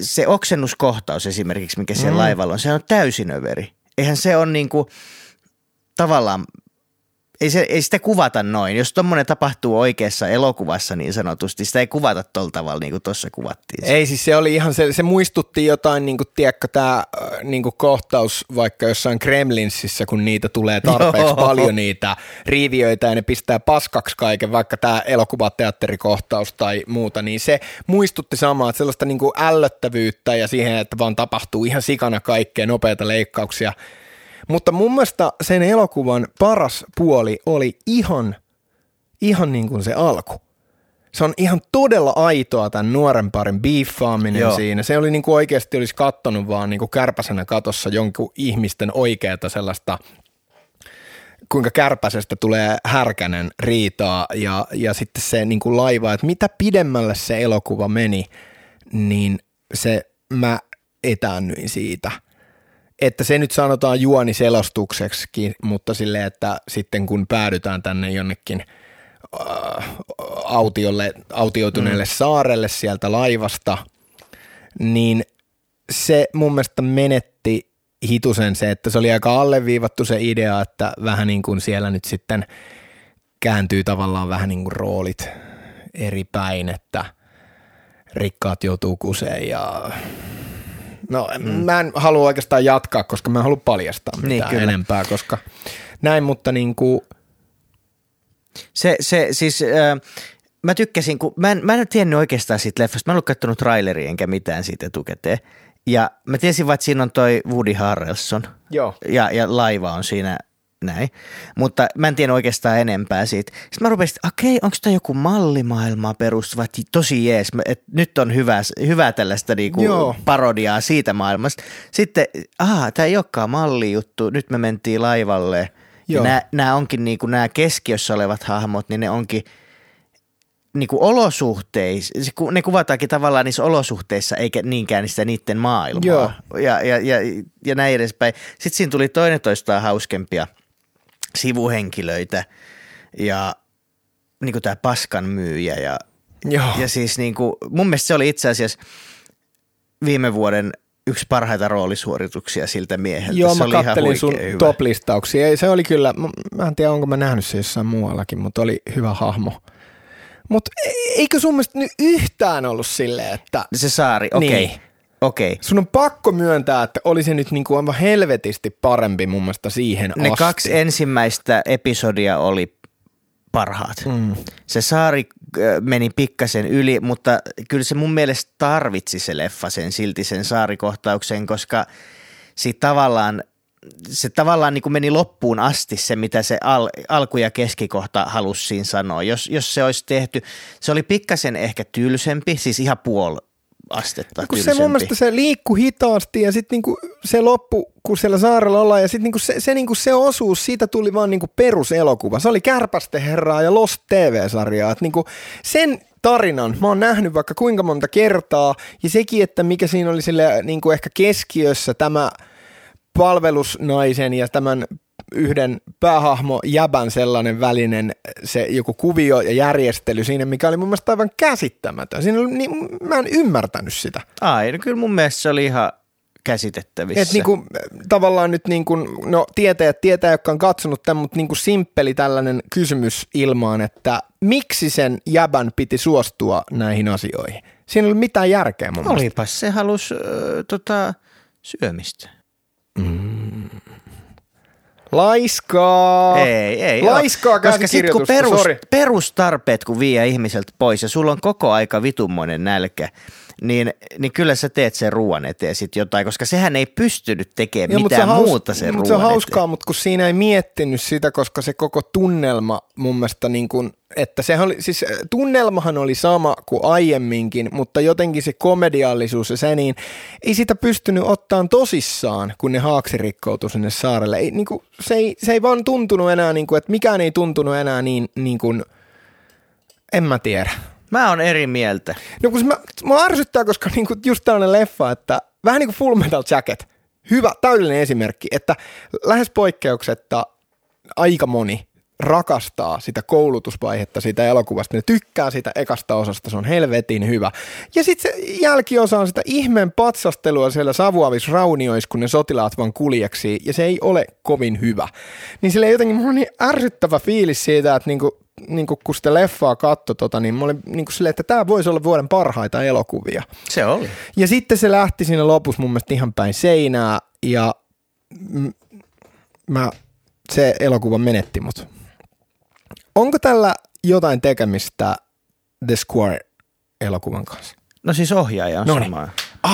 se oksennuskohtaus esimerkiksi, mikä siellä mm. laivalla on, se on täysin överi. Eihän se on niinku tavallaan ei, se, ei sitä kuvata noin. Jos tuommoinen tapahtuu oikeassa elokuvassa niin sanotusti, sitä ei kuvata tuolla tavalla niin kuin tuossa kuvattiin. Ei siis se oli ihan, se, se muistutti jotain, niin kuin, tiedätkö, tämä niin kuin kohtaus vaikka jossain Kremlinsissä, kun niitä tulee tarpeeksi Joo. paljon niitä riiviöitä ja ne pistää paskaksi kaiken, vaikka tämä elokuvateatterikohtaus tai muuta, niin se muistutti samaa, että sellaista niin kuin ällöttävyyttä ja siihen, että vaan tapahtuu ihan sikana kaikkea, nopeita leikkauksia – mutta mun mielestä sen elokuvan paras puoli oli ihan, ihan niin kuin se alku. Se on ihan todella aitoa tämän nuoren parin biiffaaminen Joo. siinä. Se oli niin kuin oikeasti olisi kattonut vaan niin kuin kärpäsenä katossa jonkun ihmisten oikeata sellaista kuinka kärpäsestä tulee härkänen riitaa ja, ja sitten se niin kuin laiva, että mitä pidemmälle se elokuva meni, niin se mä etäännyin siitä – että se nyt sanotaan juoniselostukseksi, mutta silleen, että sitten kun päädytään tänne jonnekin äh, autiolle, autioituneelle mm. saarelle sieltä laivasta, niin se mun mielestä menetti hitusen se, että se oli aika alleviivattu se idea, että vähän niin kuin siellä nyt sitten kääntyy tavallaan vähän niin kuin roolit eri päin, että rikkaat joutuu kuseen ja No mm. mä en halua oikeastaan jatkaa, koska mä en halua paljastaa niin, mitään niin, enempää, koska näin, mutta niin kuin... Se, se siis... Äh, mä tykkäsin, kun mä en, mä en tiennyt oikeastaan siitä leffasta. Mä en ollut katsonut traileria enkä mitään siitä etukäteen. Ja mä tiesin vaan, että siinä on toi Woody Harrelson. Joo. Ja, ja laiva on siinä näin. Mutta mä en tiedä oikeastaan enempää siitä. Sitten mä rupesin, että okei, onko tämä joku mallimaailmaa perustuva, tosi jees, että nyt on hyvä, hyvä tällaista niinku parodiaa siitä maailmasta. Sitten, aha, tämä ei olekaan mallijuttu, nyt me mentiin laivalle. Joo. Ja nämä onkin niinku, nämä keskiössä olevat hahmot, niin ne onkin niinku olosuhteissa, ne kuvataankin tavallaan niissä olosuhteissa eikä niinkään sitä niiden maailmaa. Joo. Ja, ja, ja, ja näin edespäin. Sitten siinä tuli toinen toistaan hauskempia – sivuhenkilöitä ja niin kuin tämä paskan myyjä ja, Joo. ja siis niin kuin, mun mielestä se oli itse asiassa viime vuoden yksi parhaita roolisuorituksia siltä mieheltä. Joo, se mä oli kattelin sun hyvä. top-listauksia. Se oli kyllä, mä en tiedä onko mä nähnyt se jossain muuallakin, mutta oli hyvä hahmo. Mutta e- eikö sun mielestä nyt yhtään ollut silleen, että... Se saari, okei. Okay. Niin. Okei. Sun on pakko myöntää, että oli se nyt niin kuin aivan helvetisti parempi mun mielestä siihen Ne asti. kaksi ensimmäistä episodia oli parhaat. Mm. Se saari meni pikkasen yli, mutta kyllä se mun mielestä tarvitsi se leffa sen silti sen saarikohtauksen, koska siitä tavallaan se tavallaan niin kuin meni loppuun asti se, mitä se al, alku- ja keskikohta halusi siinä sanoa. Jos, jos se olisi tehty, se oli pikkasen ehkä tylsempi, siis ihan puol astetta no, kun se mun mielestä se liikkuu hitaasti ja sitten niinku se loppu, kun siellä saarella ollaan ja sitten niinku se, se, niinku se osuus, siitä tuli vaan niinku peruselokuva. Se oli Kärpästen herraa ja Lost TV-sarjaa. Et niinku sen tarinan mä oon nähnyt vaikka kuinka monta kertaa ja sekin, että mikä siinä oli sille niinku ehkä keskiössä tämä – palvelusnaisen ja tämän yhden päähahmo jäbän sellainen välinen se joku kuvio ja järjestely siinä, mikä oli mun mielestä aivan käsittämätön. Siinä oli, niin, mä en ymmärtänyt sitä. Ai, no kyllä mun mielestä se oli ihan käsitettävissä. Et niinku, tavallaan nyt niinku, no tietäjät tietää, jotka on katsonut tämän, mutta niinku simppeli tällainen kysymys ilmaan, että miksi sen jäbän piti suostua näihin asioihin? Siinä ei ollut mitään järkeä mun Olipas mielestä. se halus äh, tota, syömistä. Mm. Laiskaa. Ei, ei. Laiskaa Koska sit kun perus, perustarpeet kun vie ihmiseltä pois ja sulla on koko aika vitummoinen nälkä, niin, niin kyllä sä teet sen ruoan eteen sit jotain, koska sehän ei pystynyt tekemään Joo, mitään haus, muuta sen ruoan Se on hauskaa, mutta kun siinä ei miettinyt sitä, koska se koko tunnelma mun mielestä niin kuin, että se oli, siis tunnelmahan oli sama kuin aiemminkin, mutta jotenkin se komediallisuus ja se niin, ei sitä pystynyt ottaan tosissaan, kun ne haaksi rikkoutui sinne saarelle. Ei, niin kuin, se, ei, se ei vaan tuntunut enää, niin kuin, että mikään ei tuntunut enää niin, niin kuin, en mä tiedä. Mä oon eri mieltä. No kun mä, mä arsyttää, koska niinku just tällainen leffa, että vähän niin kuin Full Metal Jacket, hyvä, täydellinen esimerkki, että lähes poikkeuksetta aika moni rakastaa sitä koulutusvaihetta siitä elokuvasta. Ne tykkää sitä ekasta osasta, se on helvetin hyvä. Ja sitten se jälkiosa on sitä ihmeen patsastelua siellä savuavis rauniois, kun ne sotilaat vaan kuljeksi, ja se ei ole kovin hyvä. Niin sille jotenkin mulla on niin ärsyttävä fiilis siitä, että niinku niin kuin, kun sitä leffaa katsoi, tota, niin mä olin niin kuin silleen, että tämä voisi olla vuoden parhaita elokuvia. Se oli. Ja sitten se lähti siinä lopussa mun mielestä ihan päin seinää ja mä, se elokuva menetti mut. Onko tällä jotain tekemistä The Square-elokuvan kanssa? No siis ohjaaja on Noniin. sama.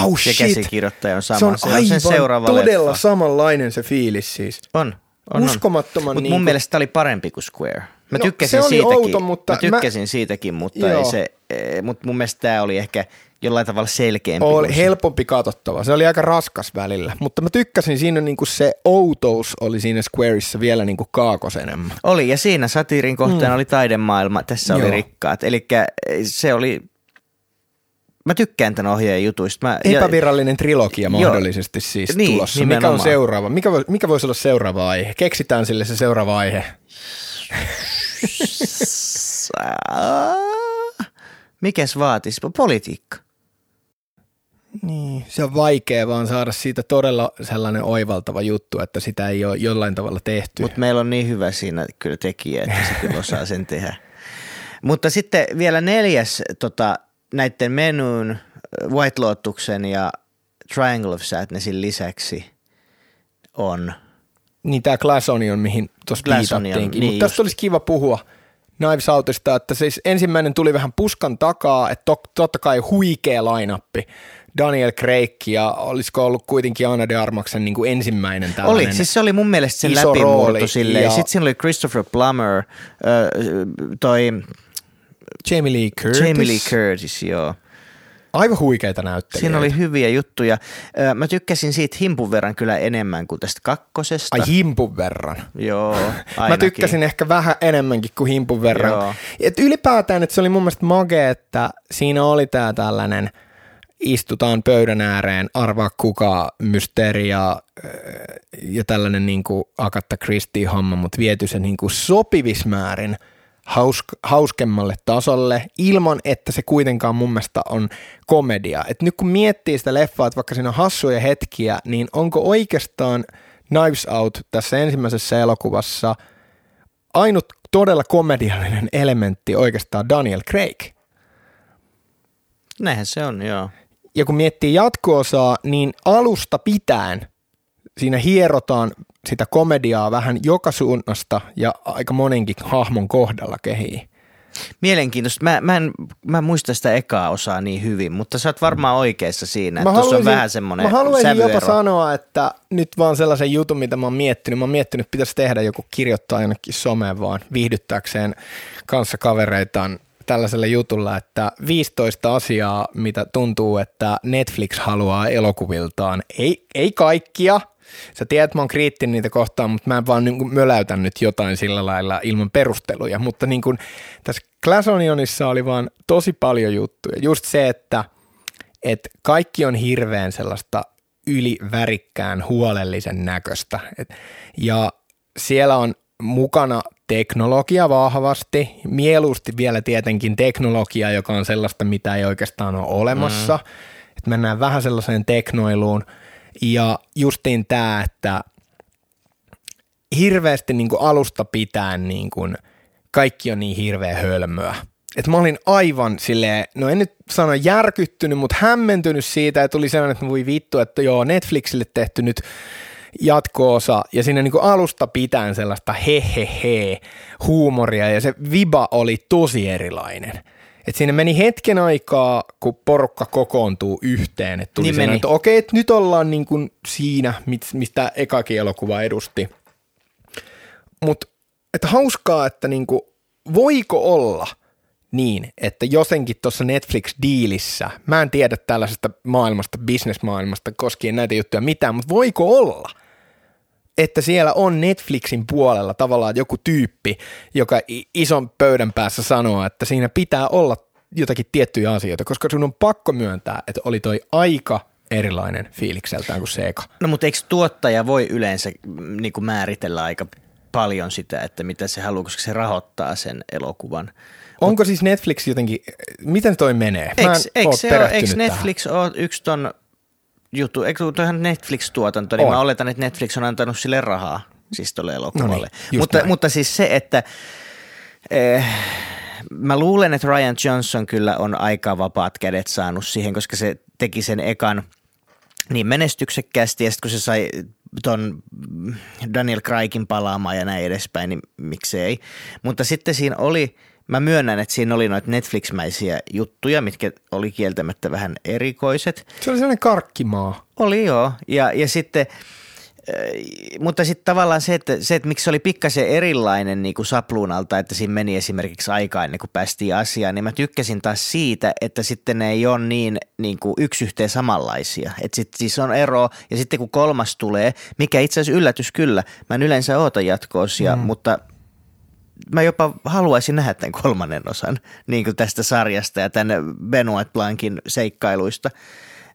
Oh, ja shit. käsikirjoittaja on sama. Se on, se on sen seuraava todella leffa. samanlainen se fiilis siis. On. On Uskomattoman. Mutta niin mun mielestä tämä oli parempi kuin Square. Mä No, tykkäsin se oli siitäkin, outo, mutta mä tykkäsin mä- siitäkin, mutta, Joo. ei se, eh, mutta mun mielestä tämä oli ehkä jollain tavalla selkeämpi. Oli kuin helpompi katsottava. Se oli aika raskas välillä, mutta mä tykkäsin siinä niinku se outous oli siinä Squareissa vielä niinku kaakos enemmän. Oli, ja siinä satiirin kohteena Mm. oli taidemaailma, tässä oli Joo. rikkaat. Eli se oli, mä tykkään tämän ohjaajan jutuista. Mä, ja- Epävirallinen trilogia mahdollisesti siis Niin, tulossa. Mikä on nimenomaan. seuraava? Mikä, mikä voisi olla seuraava aihe? Keksitään sille se seuraava aihe. Mikäs vaatisi? Politiikka. Niin, se on vaikea vaan saada siitä todella sellainen oivaltava juttu, että sitä ei ole jollain tavalla tehty. Mutta meillä on niin hyvä siinä kyllä tekijä, että se kyllä osaa sen tehdä. Mutta sitten vielä neljäs tota, näiden menuun, White Lotuksen ja Triangle of Sadnessin lisäksi on Niin tämä Glass Onion, mihin tuossa viitattiinkin. niin Mutta tästä olisi kiva puhua Knives Outista, että siis ensimmäinen tuli vähän puskan takaa, että to, totta kai huikea lainappi. Daniel Craig ja olisiko ollut kuitenkin Anna de Armaksen niin kuin ensimmäinen tällainen. Oli, siis se oli mun mielestä sen läpimurto silleen. ja- Sitten siinä oli Christopher Plummer, äh, toi Jamie Lee Curtis. Jamie Lee Curtis, joo. Aivan huikeita näyttelijöitä. Siinä oli hyviä juttuja. Mä tykkäsin siitä himpun verran kyllä enemmän kuin tästä kakkosesta. Ai himpun verran. Joo, ainakin. Mä tykkäsin ehkä vähän enemmänkin kuin himpun verran. Joo. Et ylipäätään, että se oli mun mielestä mage, että siinä oli tää tällainen istutaan pöydän ääreen, arvaa kuka, mysteeri ja, tällainen niin kuin Agatha Christie homma, mutta viety se niin kuin sopivismäärin hausk, hauskemmalle tasolle ilman, että se kuitenkaan mun mielestä on komedia. Et nyt kun miettii sitä leffaa, että vaikka siinä on hassuja hetkiä, niin onko oikeastaan Knives Out tässä ensimmäisessä elokuvassa ainut todella komediallinen elementti oikeastaan Daniel Craig? Näinhän se on, joo. Ja kun miettii jatko-osaa, niin alusta pitäen siinä hierotaan sitä komediaa vähän joka suunnasta ja aika monenkin hahmon kohdalla kehii. Mielenkiintoista. Mä, mä, en, mä en muista sitä ekaa osaa niin hyvin, mutta sä oot varmaan oikeassa siinä, että tuossa on vähän semmoinen Mä haluaisin sävyero. jopa sanoa, että nyt vaan sellaisen jutun, mitä mä oon miettinyt. Mä oon miettinyt, että pitäisi tehdä joku kirjoittaa jonnekin someen vaan viihdyttääkseen kanssa kavereitaan tällaisella jutulla, että 15 asiaa, mitä tuntuu, että Netflix haluaa elokuviltaan. Ei, ei kaikkia, Sä tiedät, että mä oon kriittinen niitä kohtaan, mutta mä en vaan niin möläytän nyt jotain sillä lailla ilman perusteluja. Mutta niin kuin tässä Glass Onionissa oli vaan tosi paljon juttuja. Just se, että, että kaikki on hirveän sellaista ylivärikkään huolellisen näköistä. Et, ja siellä on mukana teknologia vahvasti, mieluusti vielä tietenkin teknologia, joka on sellaista, mitä ei oikeastaan ole olemassa. Mm. Et mennään vähän sellaiseen teknoiluun – ja justiin tämä, että hirveästi niin kuin alusta pitäen niin kuin kaikki on niin hirveä hölmöä. Että mä olin aivan silleen, no en nyt sano järkyttynyt, mutta hämmentynyt siitä, että tuli sellainen, että voi vittu, että joo, Netflixille tehty nyt jatko-osa ja siinä niin alusta pitäen sellaista hehehe huumoria ja se viba oli tosi erilainen – et siinä meni hetken aikaa, kun porukka kokoontuu yhteen. Että tuli niin että okei, että nyt ollaan niin kuin siinä, mistä ekakin elokuva edusti. Mutta että hauskaa, että niin kuin, voiko olla niin, että jotenkin tuossa Netflix-diilissä, mä en tiedä tällaisesta maailmasta, bisnesmaailmasta koskien näitä juttuja mitään, mutta voiko olla – että siellä on Netflixin puolella tavallaan joku tyyppi, joka ison pöydän päässä sanoo, että siinä pitää olla jotakin tiettyjä asioita, koska sun on pakko myöntää, että oli toi aika erilainen fiilikseltään kuin se eka. No mutta eikö tuottaja voi yleensä mm, niin kuin määritellä aika paljon sitä, että mitä se haluaa, koska se rahoittaa sen elokuvan. Onko Mut, siis Netflix jotenkin, miten toi menee? Mä eikö, eikö, se ole, eikö Netflix ole yksi ton juttu, eikö tuohan Netflix-tuotanto, niin on. mä oletan, että Netflix on antanut sille rahaa, siis tuolle elokuvalle. No niin, mutta, mutta siis se, että eh, mä luulen, että Ryan Johnson kyllä on aika vapaat kädet saanut siihen, koska se teki sen ekan niin menestyksekkäästi ja sitten kun se sai ton Daniel Craigin palaamaan ja näin edespäin, niin miksei. Mutta sitten siinä oli – Mä myönnän, että siinä oli noita Netflix-mäisiä juttuja, mitkä oli kieltämättä vähän erikoiset. Se oli sellainen karkkimaa. Oli joo. Ja, ja sitten, äh, mutta sitten tavallaan se että, se, että miksi se oli pikkasen erilainen niin kuin sapluunalta, että siinä meni esimerkiksi aikaa ennen kuin päästiin asiaan, niin mä tykkäsin taas siitä, että sitten ne ei ole niin, niin kuin yksi yhteen samanlaisia. Että sitten siis on ero, ja sitten kun kolmas tulee, mikä itse asiassa yllätys kyllä, mä en yleensä oota jatkoosia, mm. mutta – mä jopa haluaisin nähdä tämän kolmannen osan niin kuin tästä sarjasta ja tänne Benoit Blancin seikkailuista,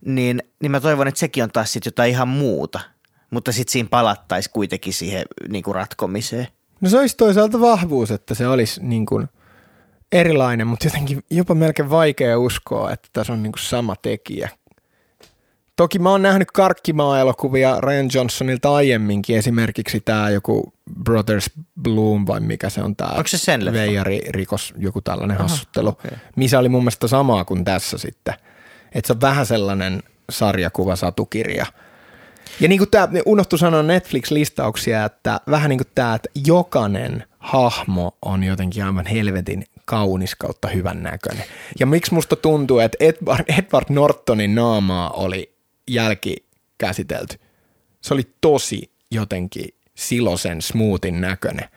niin, niin mä toivon, että sekin on taas sitten jotain ihan muuta, mutta sitten siinä palattaisi kuitenkin siihen niin kuin ratkomiseen. No se olisi toisaalta vahvuus, että se olisi niin kuin erilainen, mutta jotenkin jopa melkein vaikea uskoa, että tässä on niin kuin sama tekijä Toki mä oon nähnyt karkkimaa-elokuvia Ryan Johnsonilta aiemminkin, esimerkiksi tämä joku Brothers Bloom vai mikä se on tämä Onko se sen Veijari rikos, joku tällainen Aha, hassuttelu, okay. missä oli mun mielestä samaa kuin tässä sitten. Että se on vähän sellainen sarjakuva, satukirja. Ja niin kuin tämä, unohtu sanoa Netflix-listauksia, että vähän niin kuin tämä, että jokainen hahmo on jotenkin aivan helvetin kaunis kautta hyvän näköinen. Ja miksi musta tuntuu, että Edward, Edward Nortonin naamaa oli jälkikäsitelty. Se oli tosi jotenkin silosen smoothin näköinen.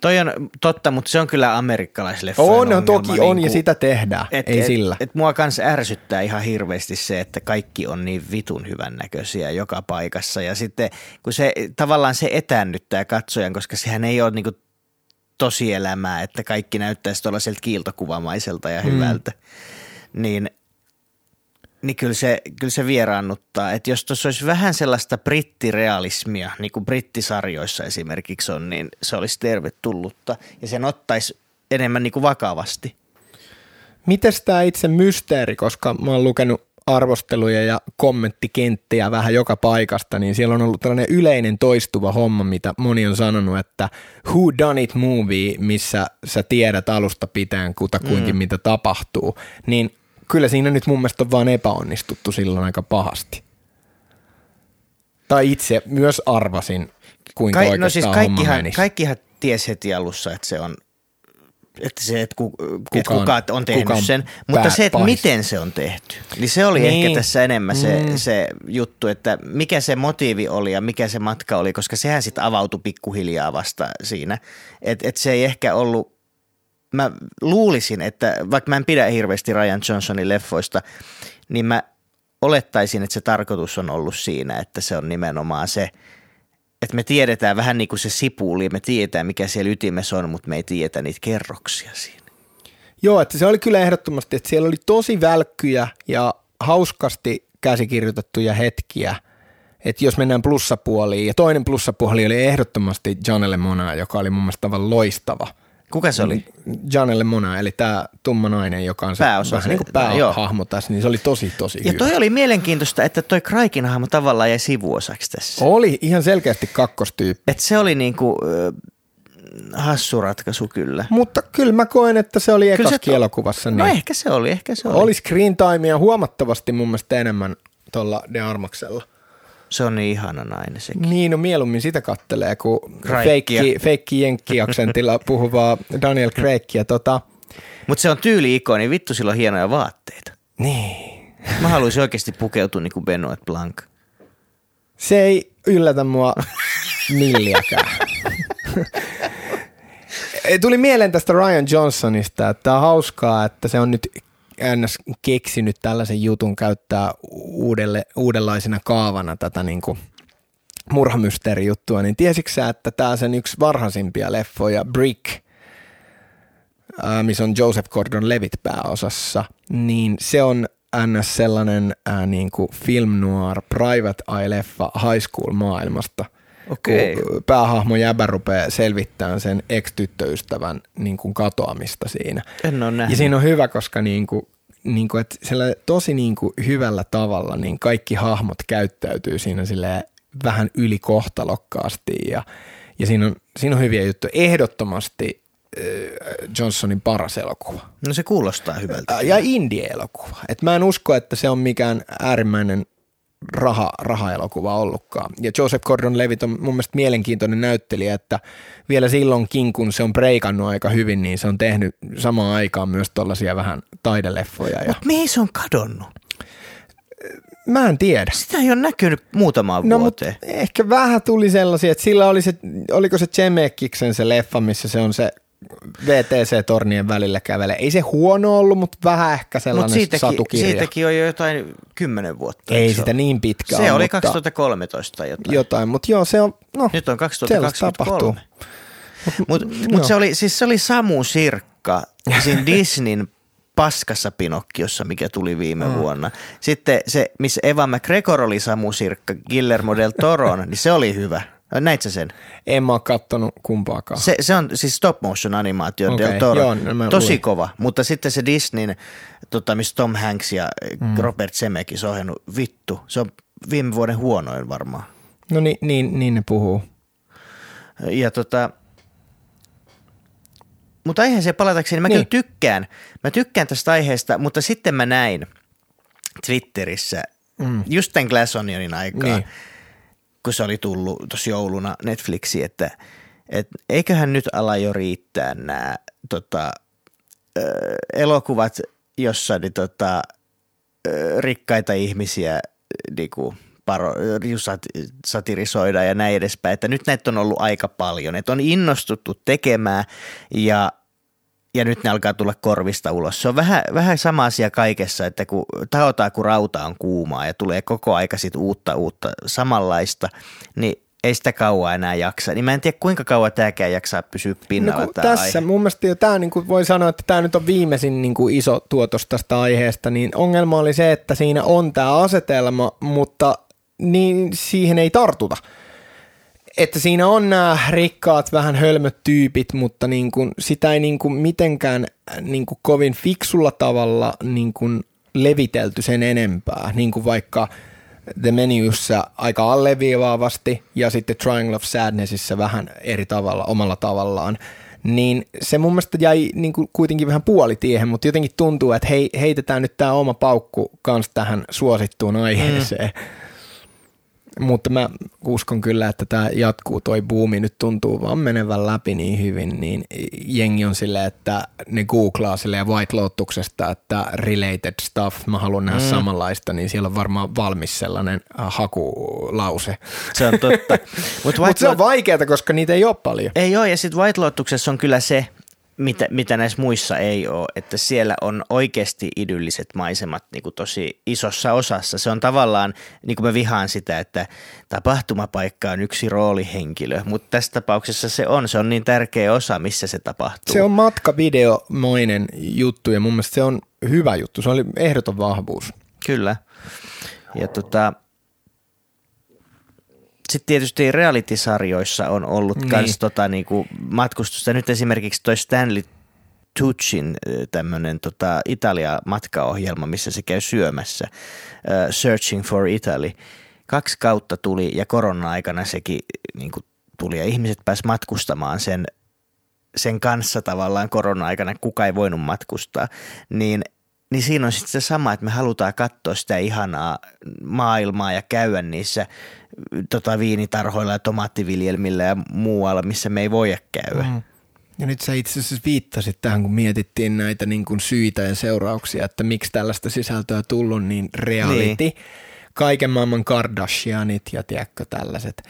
Toi on totta, mutta se on kyllä amerikkalaisille On, no, toki niin on ja sitä tehdään, et, ei et, sillä. Et mua kans ärsyttää ihan hirveästi se, että kaikki on niin vitun hyvän näköisiä joka paikassa ja sitten kun se tavallaan se etäännyttää katsojan, koska sehän ei ole niinku tosielämää, että kaikki näyttäisi tuollaiselta kiiltokuvamaiselta ja mm. hyvältä, niin – niin kyllä se, kyllä se vieraannuttaa. Että jos tuossa olisi vähän sellaista brittirealismia, niin kuin brittisarjoissa esimerkiksi on, niin se olisi tervetullutta ja sen ottaisi enemmän niin kuin vakavasti. Mites tämä itse mysteeri, koska mä oon lukenut arvosteluja ja kommenttikenttiä vähän joka paikasta, niin siellä on ollut tällainen yleinen toistuva homma, mitä moni on sanonut, että who done it movie, missä sä tiedät alusta pitäen kutakuinkin mm. mitä tapahtuu, niin kyllä siinä nyt mun mielestä on vaan epäonnistuttu silloin aika pahasti. Tai itse myös arvasin, kuinka Kai, no siis kaikkihan, menisi. kaikkihan ties heti alussa, että se on että se, että, ku, kuka, että on- kuka on tehnyt kuka on sen, mutta se, että pahis. miten se on tehty, niin se oli Niin. ehkä tässä enemmän se, Mm. se juttu, että mikä se motiivi oli ja mikä se matka oli, koska sehän sitten avautui pikkuhiljaa vasta siinä, että et se ei ehkä ollut, mä luulisin, että vaikka mä en pidä hirveästi Ryan Johnsonin leffoista, niin mä olettaisin, että se tarkoitus on ollut siinä, että se on nimenomaan se, että me tiedetään vähän niin kuin se sipuli, me tiedetään mikä siellä ytimessä on, mutta me ei tiedetä niitä kerroksia siinä. Joo, että se oli kyllä ehdottomasti, että siellä oli tosi välkkyjä ja hauskasti käsikirjoitettuja hetkiä. Että jos mennään plussapuoliin, ja toinen plussapuoli oli ehdottomasti Janelle Mona, joka oli mun mielestä aivan loistava. Kuka se oli? Janelle Mona, eli tämä tumma nainen, joka on se Pääosa vähän niin kuin joo. päähahmo tässä, niin se oli tosi tosi Ja hyvä. toi oli mielenkiintoista, että toi Kraikin hahmo tavallaan jäi sivuosaksi tässä. Oli ihan selkeästi kakkostyyppi. Et se oli niinku ö, hassu ratkaisu kyllä. Mutta kyllä mä koen, että se oli Kyllä se ekaskin to- elokuvassa. No Niin. ehkä se oli, ehkä se oli. Oli screen timea huomattavasti mun mielestä enemmän tuolla De Armaksella. Se on niin ihana nainen sekin. Niin, no mieluummin sitä kattelee, kuin Craigia. feikki, feikki jenkki-aksentilla puhuvaa Daniel Craigia. Tota, Mutta se on tyyli-ikoni, vittu sillä on hienoja vaatteita. niin. Mä haluaisin oikeasti pukeutua niin kuin Benoit Blanc. Se ei yllätä mua milliäkään. Tuli mieleen tästä Ryan Johnsonista, että on hauskaa, että se on nyt ns. keksinyt tällaisen jutun käyttää uudelle, uudenlaisena kaavana tätä niin kuin murhamysteerijuttua, niin tiesitkö sä, että tämä sen yksi varhaisimpia leffoja, Brick, missä on Joseph Gordon-Levitt pääosassa, niin se on ns. sellainen ää, niin kuin film noir, private eye-leffa high school Okei. Kun päähahmo jäbä rupeaa selvittämään sen ex-tyttöystävän niin kuin katoamista siinä. En ole nähnyt. Ja siinä on hyvä, koska niin kuin, niin kuin, että tosi niin kuin hyvällä tavalla niin kaikki hahmot käyttäytyy siinä silleen vähän ylikohtalokkaasti ja, ja siinä, on, siinä on hyviä juttuja. Ehdottomasti äh, Johnsonin paras elokuva. No se kuulostaa hyvältä. Ä, Ja indie-elokuva. Et mä en usko, että se on mikään äärimmäinen raha, raha-elokuva ollutkaan. Ja Joseph Gordon-Levitt on mun mielestä mielenkiintoinen näyttelijä, että vielä silloinkin, kun se on breikannut aika hyvin, niin se on tehnyt samaan aikaan myös tollaisia vähän taideleffoja. Ja Mutta mihin se on kadonnut? mä en tiedä. Sitä ei ole näkynyt muutamaan No vuoteen. ehkä vähän tuli sellaisia, että sillä oli se, oliko se Chemekiksen se leffa, missä se on se VTC-tornien välillä kävelee. Ei se huono ollut, mutta vähän ehkä sellainen siitäkin, satukirja. siitäkin on jo jotain kymmenen vuotta. Ei sitä ole? niin pitkä Se oli mutta 2013 tai jotain. jotain, mutta joo, se on, no, Nyt on sellaista 2023. tapahtuu. Mutta joo. mut se, oli, siis se oli Samu Sirkka siinä Disneyn paskassa Pinokkiossa, mikä tuli viime Mm. vuonna. Sitten se, missä Eva McGregor oli Samu Sirkka, Guillermo del Toron, niin se oli hyvä. Näit sä sen? En mä oo kattonut kumpaakaan. Se, se on siis stop motion animaatio Okei, Del Toro. joo, no Tosi luin. kova, mutta sitten se Disneyn, tota, missä Tom Hanks ja mm. Robert Zemeckis on ohjannut, vittu, se on viime vuoden huonoin varmaan. No niin, niin, niin ne puhuu. Ja tota, mutta aiheeseen palatakseni, mä. Niin. kyllä tykkään. Mä tykkään tästä aiheesta, mutta sitten mä näin Twitterissä, mm. just tämän Glass Onionin aikaa, niin. Kun se oli tullut tuossa jouluna Netflixiin, että et eiköhän nyt ala jo riittää nämä tota, ö, elokuvat, jossa niin, tota, ö, rikkaita ihmisiä niinku, paro, sat, satirisoida ja näin edespäin. Että nyt näitä on ollut aika paljon. Että on innostuttu tekemään ja, ja nyt ne alkaa tulla korvista ulos. Se on vähän, vähän sama asia kaikessa, että kun tahotaan, kun rauta on kuumaa ja tulee koko aika sit uutta, uutta samanlaista, niin ei sitä kauan enää jaksa. Niin mä en tiedä, kuinka kauan tämäkään jaksaa pysyä pinnalla. No, kun tää tässä aihe. mun mielestä jo tämä niin kuin voi sanoa, että tämä nyt on viimeisin niin kuin iso tuotos tästä aiheesta, niin ongelma oli se, että siinä on tämä asetelma, mutta niin siihen ei tartuta. Että siinä on nämä rikkaat, vähän hölmöt tyypit, mutta niin kuin sitä ei niin kuin mitenkään niin kuin kovin fiksulla tavalla niin kuin levitelty sen enempää, niin kuin vaikka The Menussa aika alleviivaavasti ja sitten Triangle of Sadnessissa vähän eri tavalla, omalla tavallaan, niin se mun mielestä jäi niin kuin kuitenkin vähän puolitiehen, mutta jotenkin tuntuu, että hei, heitetään nyt tämä oma paukku kans tähän suosittuun aiheeseen. Mm. Mutta mä uskon kyllä, että tämä jatkuu, toi buumi nyt tuntuu vaan menevän läpi niin hyvin, niin jengi on silleen, että ne googlaa silleen White Lotuksesta, että related stuff, mä haluan nähdä mm. samanlaista, niin siellä on varmaan valmis sellainen äh, hakulause. Se on totta. Mutta Mut se on vaikeaa, koska niitä ei ole paljon. Ei ole, ja sitten White Lotuksessa on kyllä se, mitä, mitä näissä muissa ei ole, että siellä on oikeasti idylliset maisemat niin kuin tosi isossa osassa. Se on tavallaan, niin kuin mä vihaan sitä, että tapahtumapaikka on yksi roolihenkilö, mutta tässä tapauksessa se on, se on niin tärkeä osa, missä se tapahtuu. Se on matkavideomoinen juttu ja mun mielestä se on hyvä juttu, se oli ehdoton vahvuus. Kyllä. Ja tota, sitten tietysti reality-sarjoissa on ollut niin. kans tota, niinku matkustusta. Nyt esimerkiksi toi Stanley Tuchin tämmöinen tota, Italia-matkaohjelma, missä se käy syömässä, uh, Searching for Italy. Kaksi kautta tuli ja korona-aikana sekin niin kuin, tuli ja ihmiset pääsivät matkustamaan sen, sen kanssa tavallaan korona-aikana, kuka ei voinut matkustaa, niin niin siinä on sitten se sama, että me halutaan katsoa sitä ihanaa maailmaa ja käydä niissä tota, viinitarhoilla ja tomaattiviljelmillä ja muualla, missä me ei voi käydä. Mm. Ja nyt sä itse asiassa viittasit tähän, kun mietittiin näitä niin kuin syitä ja seurauksia, että miksi tällaista sisältöä tullut, niin reality, niin. kaiken maailman Kardashianit ja tiedätkö tällaiset,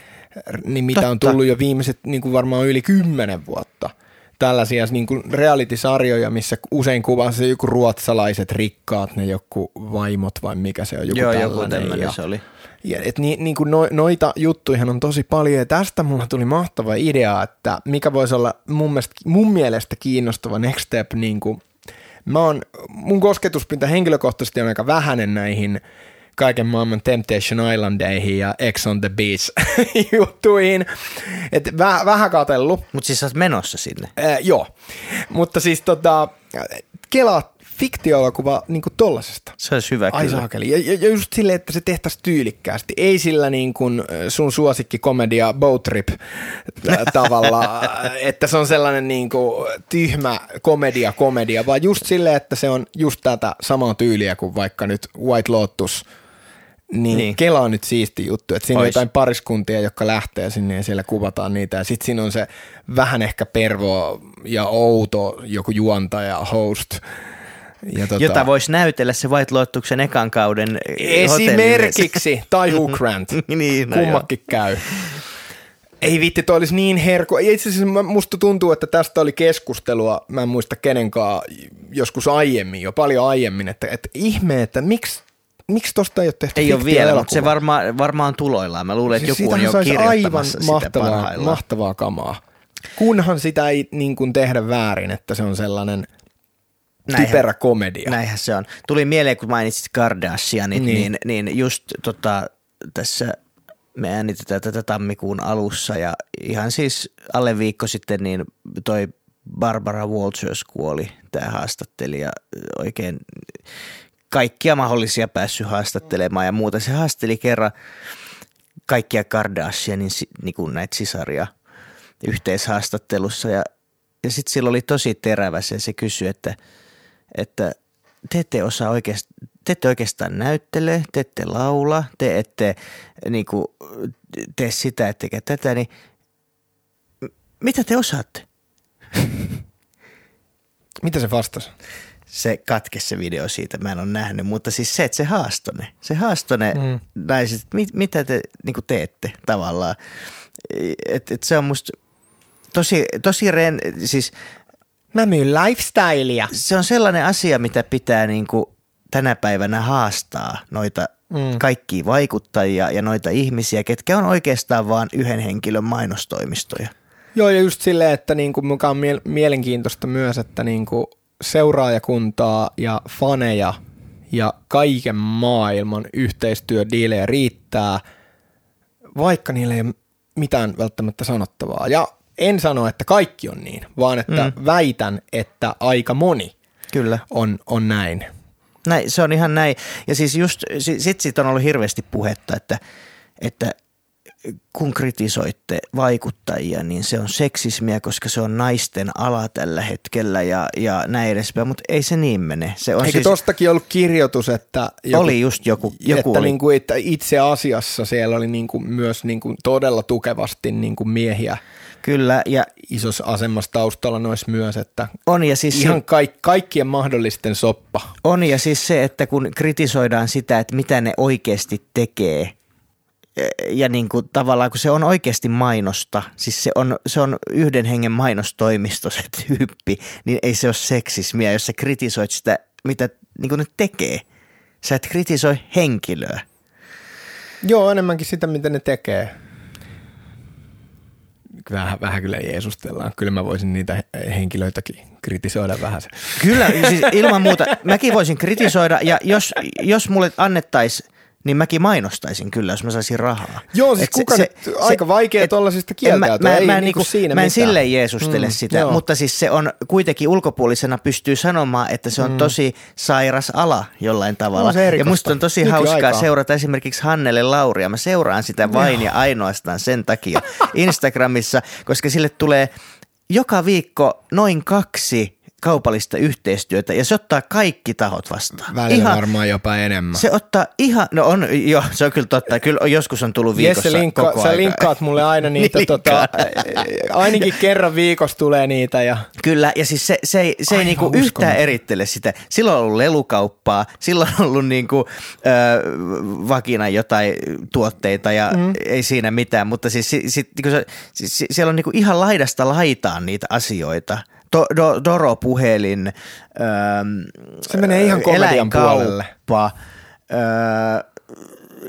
niin mitä Totta. on tullut jo viimeiset niin kuin varmaan yli kymmenen vuotta – tällaisia niin kuin reality-sarjoja, missä usein kuvaa joku ruotsalaiset rikkaat, ne joku vaimot vai mikä se on, joku Joo, tällainen. Joku ja, se oli. Ja, et ni, niin kuin no, noita juttuja on tosi paljon ja tästä mulla tuli mahtava idea, että mikä voisi olla mun mielestä, mun mielestä kiinnostava next step. Niin kuin, mä oon, mun kosketuspinta henkilökohtaisesti on aika vähäinen näihin kaiken maailman Temptation Islandeihin ja Ex on the Beach juttuihin. Et väh, vähän katellut. Mutta siis sä oot menossa sinne. Äh, joo, mutta siis tota, kelaa fiktioelokuva niin kuin tollasesta. Se olisi hyvä Ai saakeli. Ja, ja, just silleen, että se tehtäisiin tyylikkäästi. Ei sillä niin kuin sun suosikkikomedia Boat Trip tavalla, että se on sellainen niin kuin tyhmä komedia komedia, vaan just silleen, että se on just tätä samaa tyyliä kuin vaikka nyt White Lotus – niin, niin. Kela on nyt siisti juttu, että siinä Ois. on jotain pariskuntia, jotka lähtee sinne ja siellä kuvataan niitä ja sitten siinä on se vähän ehkä pervo ja outo joku juontaja, host. Ja tota, Jota voisi näytellä se White Lotuksen ekan kauden Esimerkiksi, tai Hugh Grant, niin, no kummakin joo. käy. Ei vitti, toi olisi niin herko. Itse asiassa musta tuntuu, että tästä oli keskustelua, mä en muista kenenkaan, joskus aiemmin, jo paljon aiemmin, että, että ihme, että miksi miksi tosta ei ole tehty Ei ole vielä, mutta se varma, varmaan tuloillaan. Mä luulen, että siis joku on jo kirjoittamassa aivan mahtavaa, mahtavaa kamaa. Kunhan sitä ei niin kuin tehdä väärin, että se on sellainen näinhän, typerä komedia. Näinhän se on. Tuli mieleen, kun mainitsit Kardashianit, niin, niin, niin just tota, tässä me äänitetään tätä tammikuun alussa ja ihan siis alle viikko sitten niin toi Barbara Walters kuoli, tämä haastattelija, oikein kaikkia mahdollisia päässyt haastattelemaan ja muuta. Se haasteli kerran kaikkia Kardashianin niin kuin näitä sisaria yhteishaastattelussa ja, ja sitten sillä oli tosi terävä se, se kysyi, että, että te ette osaa oikeastaan, te ette oikeastaan näyttele, te ette laula, te ette niin kuin, tee sitä ettekä tätä, niin mitä te osaatte? Mitä se vastasi? Se katke se video siitä, mä en ole nähnyt, mutta siis se, että se haastone, se haastone mm. naiset, mit, mitä te niin teette tavallaan, että et se on musta tosi, tosi ren, siis Mä myyn lifestylea. Se on sellainen asia, mitä pitää niin kuin tänä päivänä haastaa noita mm. kaikkia vaikuttajia ja noita ihmisiä, ketkä on oikeastaan vain yhden henkilön mainostoimistoja. Joo, ja just silleen, että niin kuin mukaan on mielenkiintoista myös, että niin kuin seuraajakuntaa ja faneja ja kaiken maailman yhteistyödiilejä riittää, vaikka niillä ei ole mitään välttämättä sanottavaa. Ja en sano, että kaikki on niin, vaan että mm. väitän, että aika moni Kyllä. On, on näin. Näin, se on ihan näin. Ja siis just, sit siitä on ollut hirveästi puhetta, että, että kun kritisoitte vaikuttajia, niin se on seksismiä, koska se on naisten ala tällä hetkellä ja, ja näin edespäin, mutta ei se niin mene. Se on Eikö siis, tostakin ollut kirjoitus, että, joku, oli just joku, joku että, oli. niin kuin, että itse asiassa siellä oli niin kuin myös niin kuin todella tukevasti niin kuin miehiä Kyllä, ja isossa asemassa taustalla noissa myös, että on ja siis ihan kaik, kaikkien mahdollisten soppa. On ja siis se, että kun kritisoidaan sitä, että mitä ne oikeasti tekee, ja niin kuin tavallaan kun se on oikeasti mainosta, siis se on, se on yhden hengen mainostoimisto se tyyppi, niin ei se ole seksismiä, jos sä kritisoit sitä, mitä niin kuin ne tekee. Sä et kritisoi henkilöä. Joo, enemmänkin sitä, mitä ne tekee. Vähän, vähän kyllä jeesustellaan. Kyllä mä voisin niitä henkilöitäkin kritisoida vähän. Kyllä, siis ilman muuta. Mäkin voisin kritisoida ja jos, jos mulle annettaisiin niin mäkin mainostaisin kyllä, jos mä saisin rahaa. Joo, siis Et kuka se, se, aika vaikea tuollaisista kieltäytyä. Mä, mä, ei mä, niinku niinku, siinä mä en mitään. silleen jeesustele mm, sitä, joo. mutta siis se on kuitenkin ulkopuolisena pystyy sanomaan, että se on mm. tosi sairas ala jollain tavalla. Se ja musta on tosi hauskaa seurata esimerkiksi Hannele Lauria. Mä seuraan sitä vain ja ainoastaan sen takia Instagramissa, koska sille tulee joka viikko noin kaksi kaupallista yhteistyötä ja se ottaa kaikki tahot vastaan. Välillä varmaan jopa enemmän. Se ottaa ihan, no on, joo, se on kyllä totta. Kyllä joskus on tullut viikossa Jesse, linkka, koko sä aika. linkkaat mulle aina niitä, Niin tota, ainakin kerran viikossa tulee niitä. Ja, Kyllä, ja siis se, se ei, se ei niinku yhtään erittele sitä. Silloin on ollut lelukauppaa, silloin on ollut niinku, ö, vakina jotain tuotteita ja mm. ei siinä mitään, mutta siis, sit, sit, niinku se, siis si- siellä on niinku ihan laidasta laitaan niitä asioita. Do, do, Doro-puhelin, ö, Se menee ihan komedian puolelle. eläinkauppa, ö,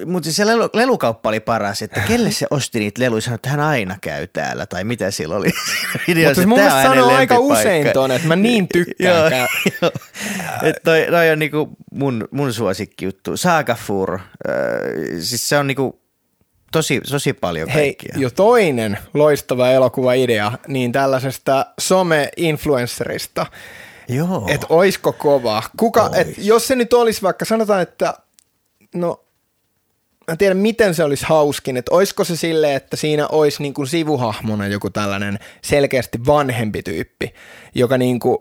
mutta siis se lelu, lelukauppa oli paras, että kelle se osti niitä leluja, sanoi, että hän aina käy täällä, tai mitä sillä oli. Videossa, mutta se mun "Tää mielestä sanoo aika lempipaikka." usein ton, että mä niin tykkään. Joo, käy- joo. Et toi, toi on niinku mun, mun suosikki juttu. Saagafur, äh, siis se on niinku tosi, tosi paljon Hei, kaikkia. jo toinen loistava elokuvaidea, niin tällaisesta some-influencerista, Joo. että oisko kova. Kuka, et, jos se nyt olisi vaikka, sanotaan, että no, mä en tiedä miten se olisi hauskin, että olisiko se silleen, että siinä olisi niin kuin sivuhahmona joku tällainen selkeästi vanhempi tyyppi, joka niin kuin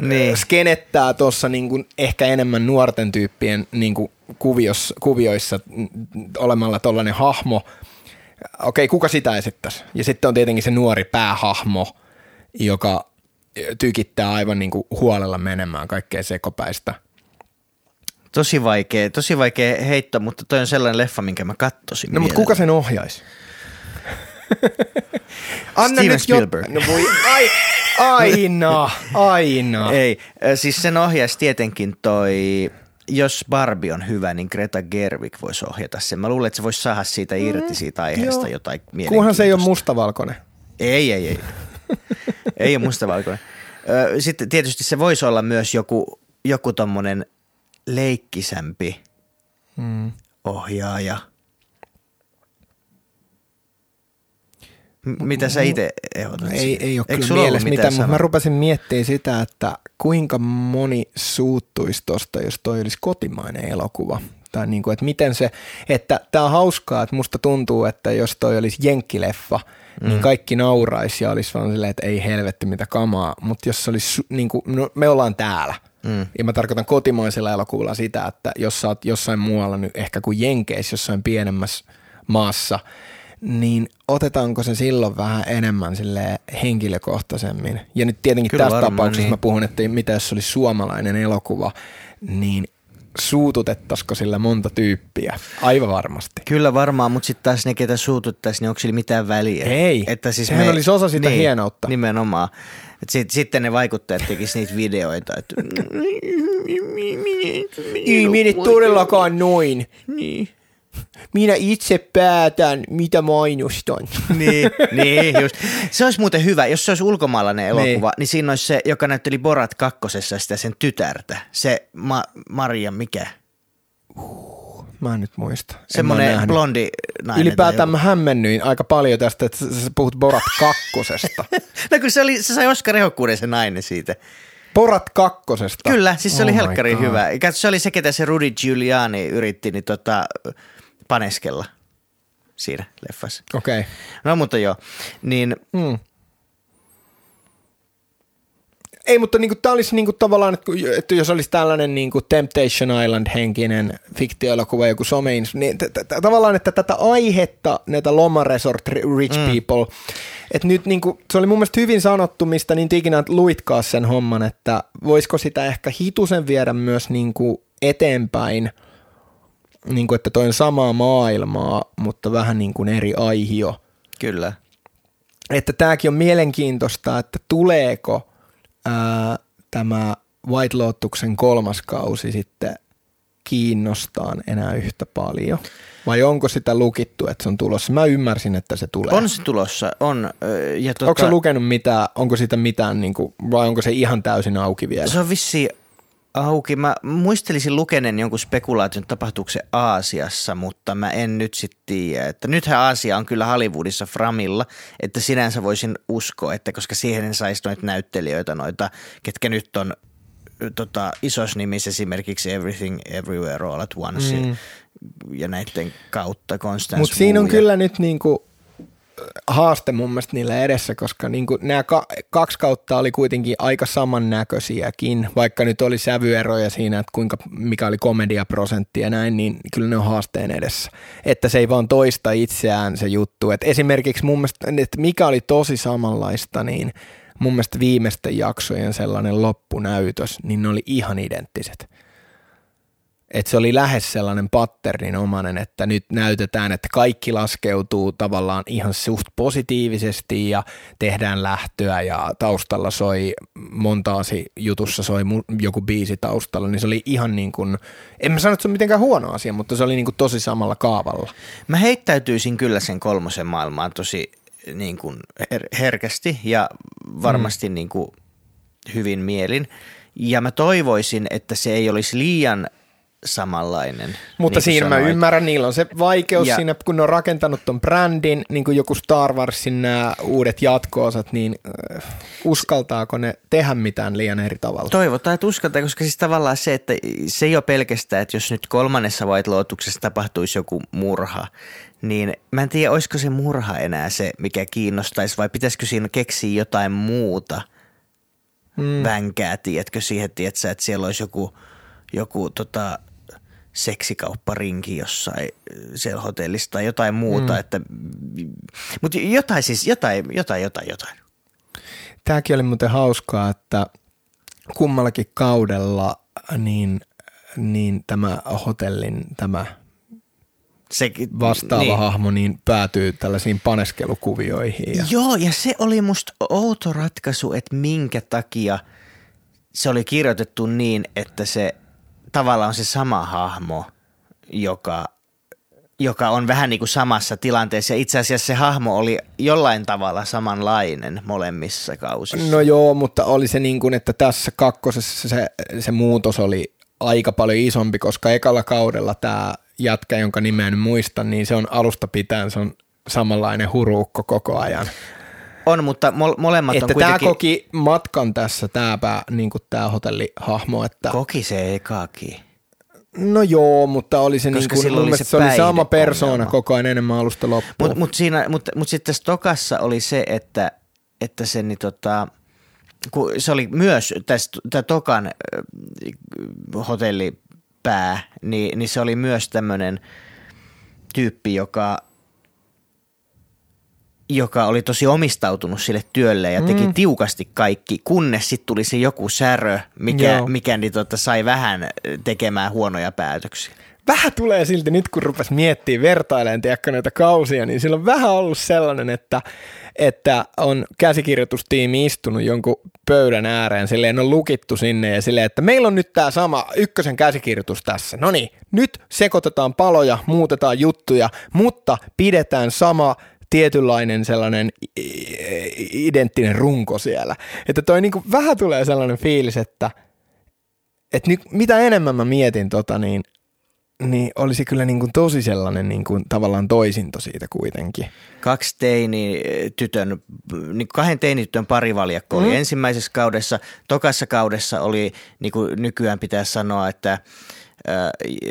Niin. niin. skenettää tuossa niin kuin ehkä enemmän nuorten tyyppien niin kuin kuvios, kuvioissa olemalla tollainen hahmo. Okei, kuka sitä esittäisi? Ja sitten on tietenkin se nuori päähahmo, joka tykittää aivan niin kuin huolella menemään kaikkea sekopäistä. Tosi vaikea, tosi vaikea heitto, mutta toi on sellainen leffa, minkä mä kattosin No mutta kuka sen ohjaisi? Steven nyt Spielberg. No voi, ai, aina, aina. Ei, äh, siis sen ohjaisi tietenkin toi, jos Barbie on hyvä, niin Greta Gerwig voisi ohjata sen. Mä luulen, että se voisi saada siitä irti siitä aiheesta joo. jotain Kunhan se ei ole mielenkiintoista. mustavalkoinen. Ei, ei, ei. ei ole mustavalkoinen. Sitten tietysti se voisi olla myös joku, joku tommonen leikkisämpi Mm. ohjaaja. M- mitä sä itse ehdotat? Ei, siihen? ei ole Eikö kyllä mielessä mitään mitään, mutta mä rupesin miettimään sitä, että kuinka moni suuttuisi tosta, jos toi olisi kotimainen elokuva. Tai niin kuin, että miten se, että tämä on hauskaa, että musta tuntuu, että jos toi olisi jenkkileffa, mm. niin kaikki nauraisi ja olisi vaan silleen, että ei helvetti mitä kamaa, mutta jos se olisi, niin kuin, no, me ollaan täällä. Mm. Ja mä tarkoitan kotimaisella elokuvalla sitä, että jos sä oot jossain muualla nyt ehkä kuin Jenkeissä, jossain pienemmässä maassa, niin otetaanko se silloin vähän enemmän sille henkilökohtaisemmin? Ja nyt tietenkin Kyllä tässä varmaan, tapauksessa niin. mä puhun, että mitä jos se olisi suomalainen elokuva, niin suututettaisiko sillä monta tyyppiä? Aivan varmasti. Kyllä varmaan, mutta sitten taas ne, ketä suututtaisiin, niin onko sillä mitään väliä? Ei. Sehän olisi osa sitä niin, hienoutta. Nimenomaan. Et sit, sitten ne vaikuttajat tekisivät niitä videoita. Että... Ei mene todellakaan noin. Niin. Minä itse päätän, mitä mainostan. niin, niin just. Se olisi muuten hyvä, jos se olisi ulkomaalainen elokuva, niin, Niin. siinä olisi se, joka näytteli Borat kakkosessa sitä sen tytärtä. Se Ma- Maria mikä? Mä en nyt muista. Semmoinen blondi nainen. Ylipäätään mä hämmennyin aika paljon tästä, että sä sä puhut Borat kakkosesta. No kun se, oli, se sai Oscar ehokkuuden se nainen siitä. Borat kakkosesta? Kyllä, siis se Oh oli helkkari hyvä. Katso, Se oli se, ketä se Rudy Giuliani yritti niin tota, paneskella. siinä leffassa. Okei. Okay. No mutta joo, niin Mm. Ei, mutta niinku, tämä olisi niinku tavallaan, että, että jos olisi tällainen niinku Temptation Island-henkinen fiktioelokuva, joku some, niin t- t- tavallaan, että tätä aihetta, näitä lomaresort rich mm. people, että nyt niinku, se oli mun mielestä hyvin sanottu, mistä niin ikinä luitkaa sen homman, että voisiko sitä ehkä hitusen viedä myös niinku eteenpäin, niinku, että toi on samaa maailmaa, mutta vähän niin kuin eri aihio kyllä. että tämäkin on mielenkiintoista, että tuleeko ää, tämä White Lotuksen kolmas kausi sitten kiinnostaan enää yhtä paljon? Vai onko sitä lukittu, että se on tulossa? Mä ymmärsin, että se tulee. On se tulossa, on. Ja tota, Onko se lukenut mitään, onko sitä mitään, niin kuin, vai onko se ihan täysin auki vielä? Se on vissi auki. Mä muistelisin lukeneen jonkun spekulaation, tapahtuuko se Aasiassa, mutta mä en nyt sitten tiedä. Että nythän Aasia on kyllä Hollywoodissa framilla, että sinänsä voisin uskoa, että koska siihen saisi noita näyttelijöitä, noita, ketkä nyt on tota, isos nimissä esimerkiksi Everything Everywhere All at Once mm. ja näiden kautta Constance Mutta siinä on ja- kyllä nyt niinku haaste mun mielestä niillä edessä, koska niinku nämä ka- kaksi kautta oli kuitenkin aika samannäköisiäkin, vaikka nyt oli sävyeroja siinä, että kuinka, mikä oli komediaprosentti ja näin, niin kyllä ne on haasteen edessä. Että se ei vaan toista itseään se juttu. Et esimerkiksi mun mielestä, että mikä oli tosi samanlaista, niin mun mielestä viimeisten jaksojen sellainen loppunäytös, niin ne oli ihan identtiset että se oli lähes sellainen patterninomainen, että nyt näytetään, että kaikki laskeutuu tavallaan ihan suht positiivisesti ja tehdään lähtöä ja taustalla soi montaasi jutussa soi joku biisi taustalla, niin se oli ihan niin kuin, en mä sano, että se on mitenkään huono asia, mutta se oli niin kuin tosi samalla kaavalla. Mä heittäytyisin kyllä sen kolmosen maailmaan tosi niin kuin her- herkästi ja varmasti mm. niin kuin hyvin mielin. Ja mä toivoisin, että se ei olisi liian samanlainen. Mutta niin siinä mä sanoit. ymmärrän, niillä on se vaikeus Ja- siinä, kun ne on rakentanut ton brändin, niin kuin joku Star Warsin nämä uudet jatko-osat, niin äh, uskaltaako ne tehdä mitään liian eri tavalla? Toivotaan, että uskaltaa, koska siis tavallaan se, että se ei ole pelkästään, että jos nyt kolmannessa White Lotuksessa tapahtuisi joku murha, niin mä en tiedä, olisiko se murha enää se, mikä kiinnostaisi, vai pitäisikö siinä keksiä jotain muuta mm. vänkää, tiedätkö, siihen, tiedätkö, että siellä olisi joku, joku tota, seksikaupparinki jossain äh, siellä hotellissa tai jotain muuta, mm. että, mutta jotain siis, jotain, jotain, jotain, jotain. Tämäkin oli muuten hauskaa, että kummallakin kaudella niin, niin tämä hotellin tämä Se, vastaava niin. hahmo niin päätyy tällaisiin paneskelukuvioihin. Ja, Joo, ja se oli musta outo ratkaisu, että minkä takia se oli kirjoitettu niin, että se tavallaan on se sama hahmo, joka, joka on vähän niin kuin samassa tilanteessa. Itse asiassa se hahmo oli jollain tavalla samanlainen molemmissa kausissa. no joo, mutta oli se niin kuin, että tässä kakkosessa se, se muutos oli aika paljon isompi, koska ekalla kaudella tämä jätkä, jonka nimeä en muista, niin se on alusta pitäen, se on samanlainen huruukko koko ajan. On, mutta mo- molemmat Että on tämä kuitenkin... koki matkan tässä, tämä niin tämä hotellihahmo, että Koki se ekakin. no joo, mutta oli se, niin kuin, oli se se oli sama persoona koko ajan enemmän alusta loppuun. Mutta mut siinä, mut, mut sitten Stokassa oli se, että, että se, niin tota, kun se oli myös tää Tokan äh, hotellipää, niin, niin se oli myös tämmöinen tyyppi, joka joka oli tosi omistautunut sille työlle ja teki mm. tiukasti kaikki, kunnes sitten tuli se joku särö, mikä, Joo. mikä niin tota, sai vähän tekemään huonoja päätöksiä. vähän tulee silti nyt, kun rupes miettimään, vertailemaan tiedätkö, näitä kausia, niin sillä on vähän ollut sellainen, että, että on käsikirjoitustiimi istunut jonkun pöydän ääreen, silleen on lukittu sinne ja silleen, että meillä on nyt tämä sama ykkösen käsikirjoitus tässä. No niin, nyt sekoitetaan paloja, muutetaan juttuja, mutta pidetään sama tietynlainen sellainen identtinen runko siellä. Että toi niinku vähän tulee sellainen fiilis, että, että nyt, mitä enemmän mä mietin tota, niin niin olisi kyllä niin kuin tosi sellainen niin kuin tavallaan toisinto siitä kuitenkin. kaksi teini tytön, niin kahden teinitytön parivaljakko oli Mm. ensimmäisessä kaudessa. Tokassa kaudessa oli, niin kuin nykyään pitää sanoa, että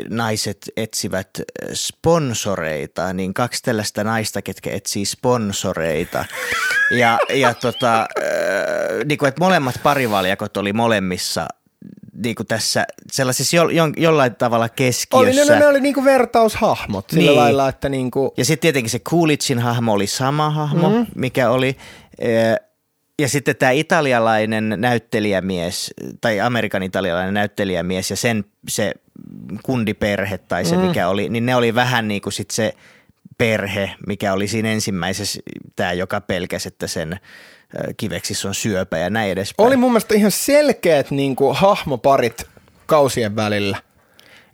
naiset etsivät sponsoreita, niin kaksi tällaista naista, ketkä etsii sponsoreita. Ja, ja tota, niin kuin, että molemmat parivaljakot oli molemmissa niin kuin tässä sellaisissa jo, jo, jollain tavalla keskiössä. Oli, ne, ne oli niin kuin vertaushahmot sillä niin. lailla, että niin kuin... Ja sitten tietenkin se Coolidgein hahmo oli sama hahmo, mm-hmm. mikä oli. Ja sitten tämä italialainen näyttelijämies, tai Amerikan italialainen näyttelijämies ja sen se kundiperhe tai se mm. mikä oli, niin ne oli vähän niin kuin sit se perhe, mikä oli siinä ensimmäisessä, tämä joka pelkäsi, että sen kiveksis on syöpä ja näin edespäin. Oli mun mielestä ihan selkeät niin kuin, hahmoparit kausien välillä.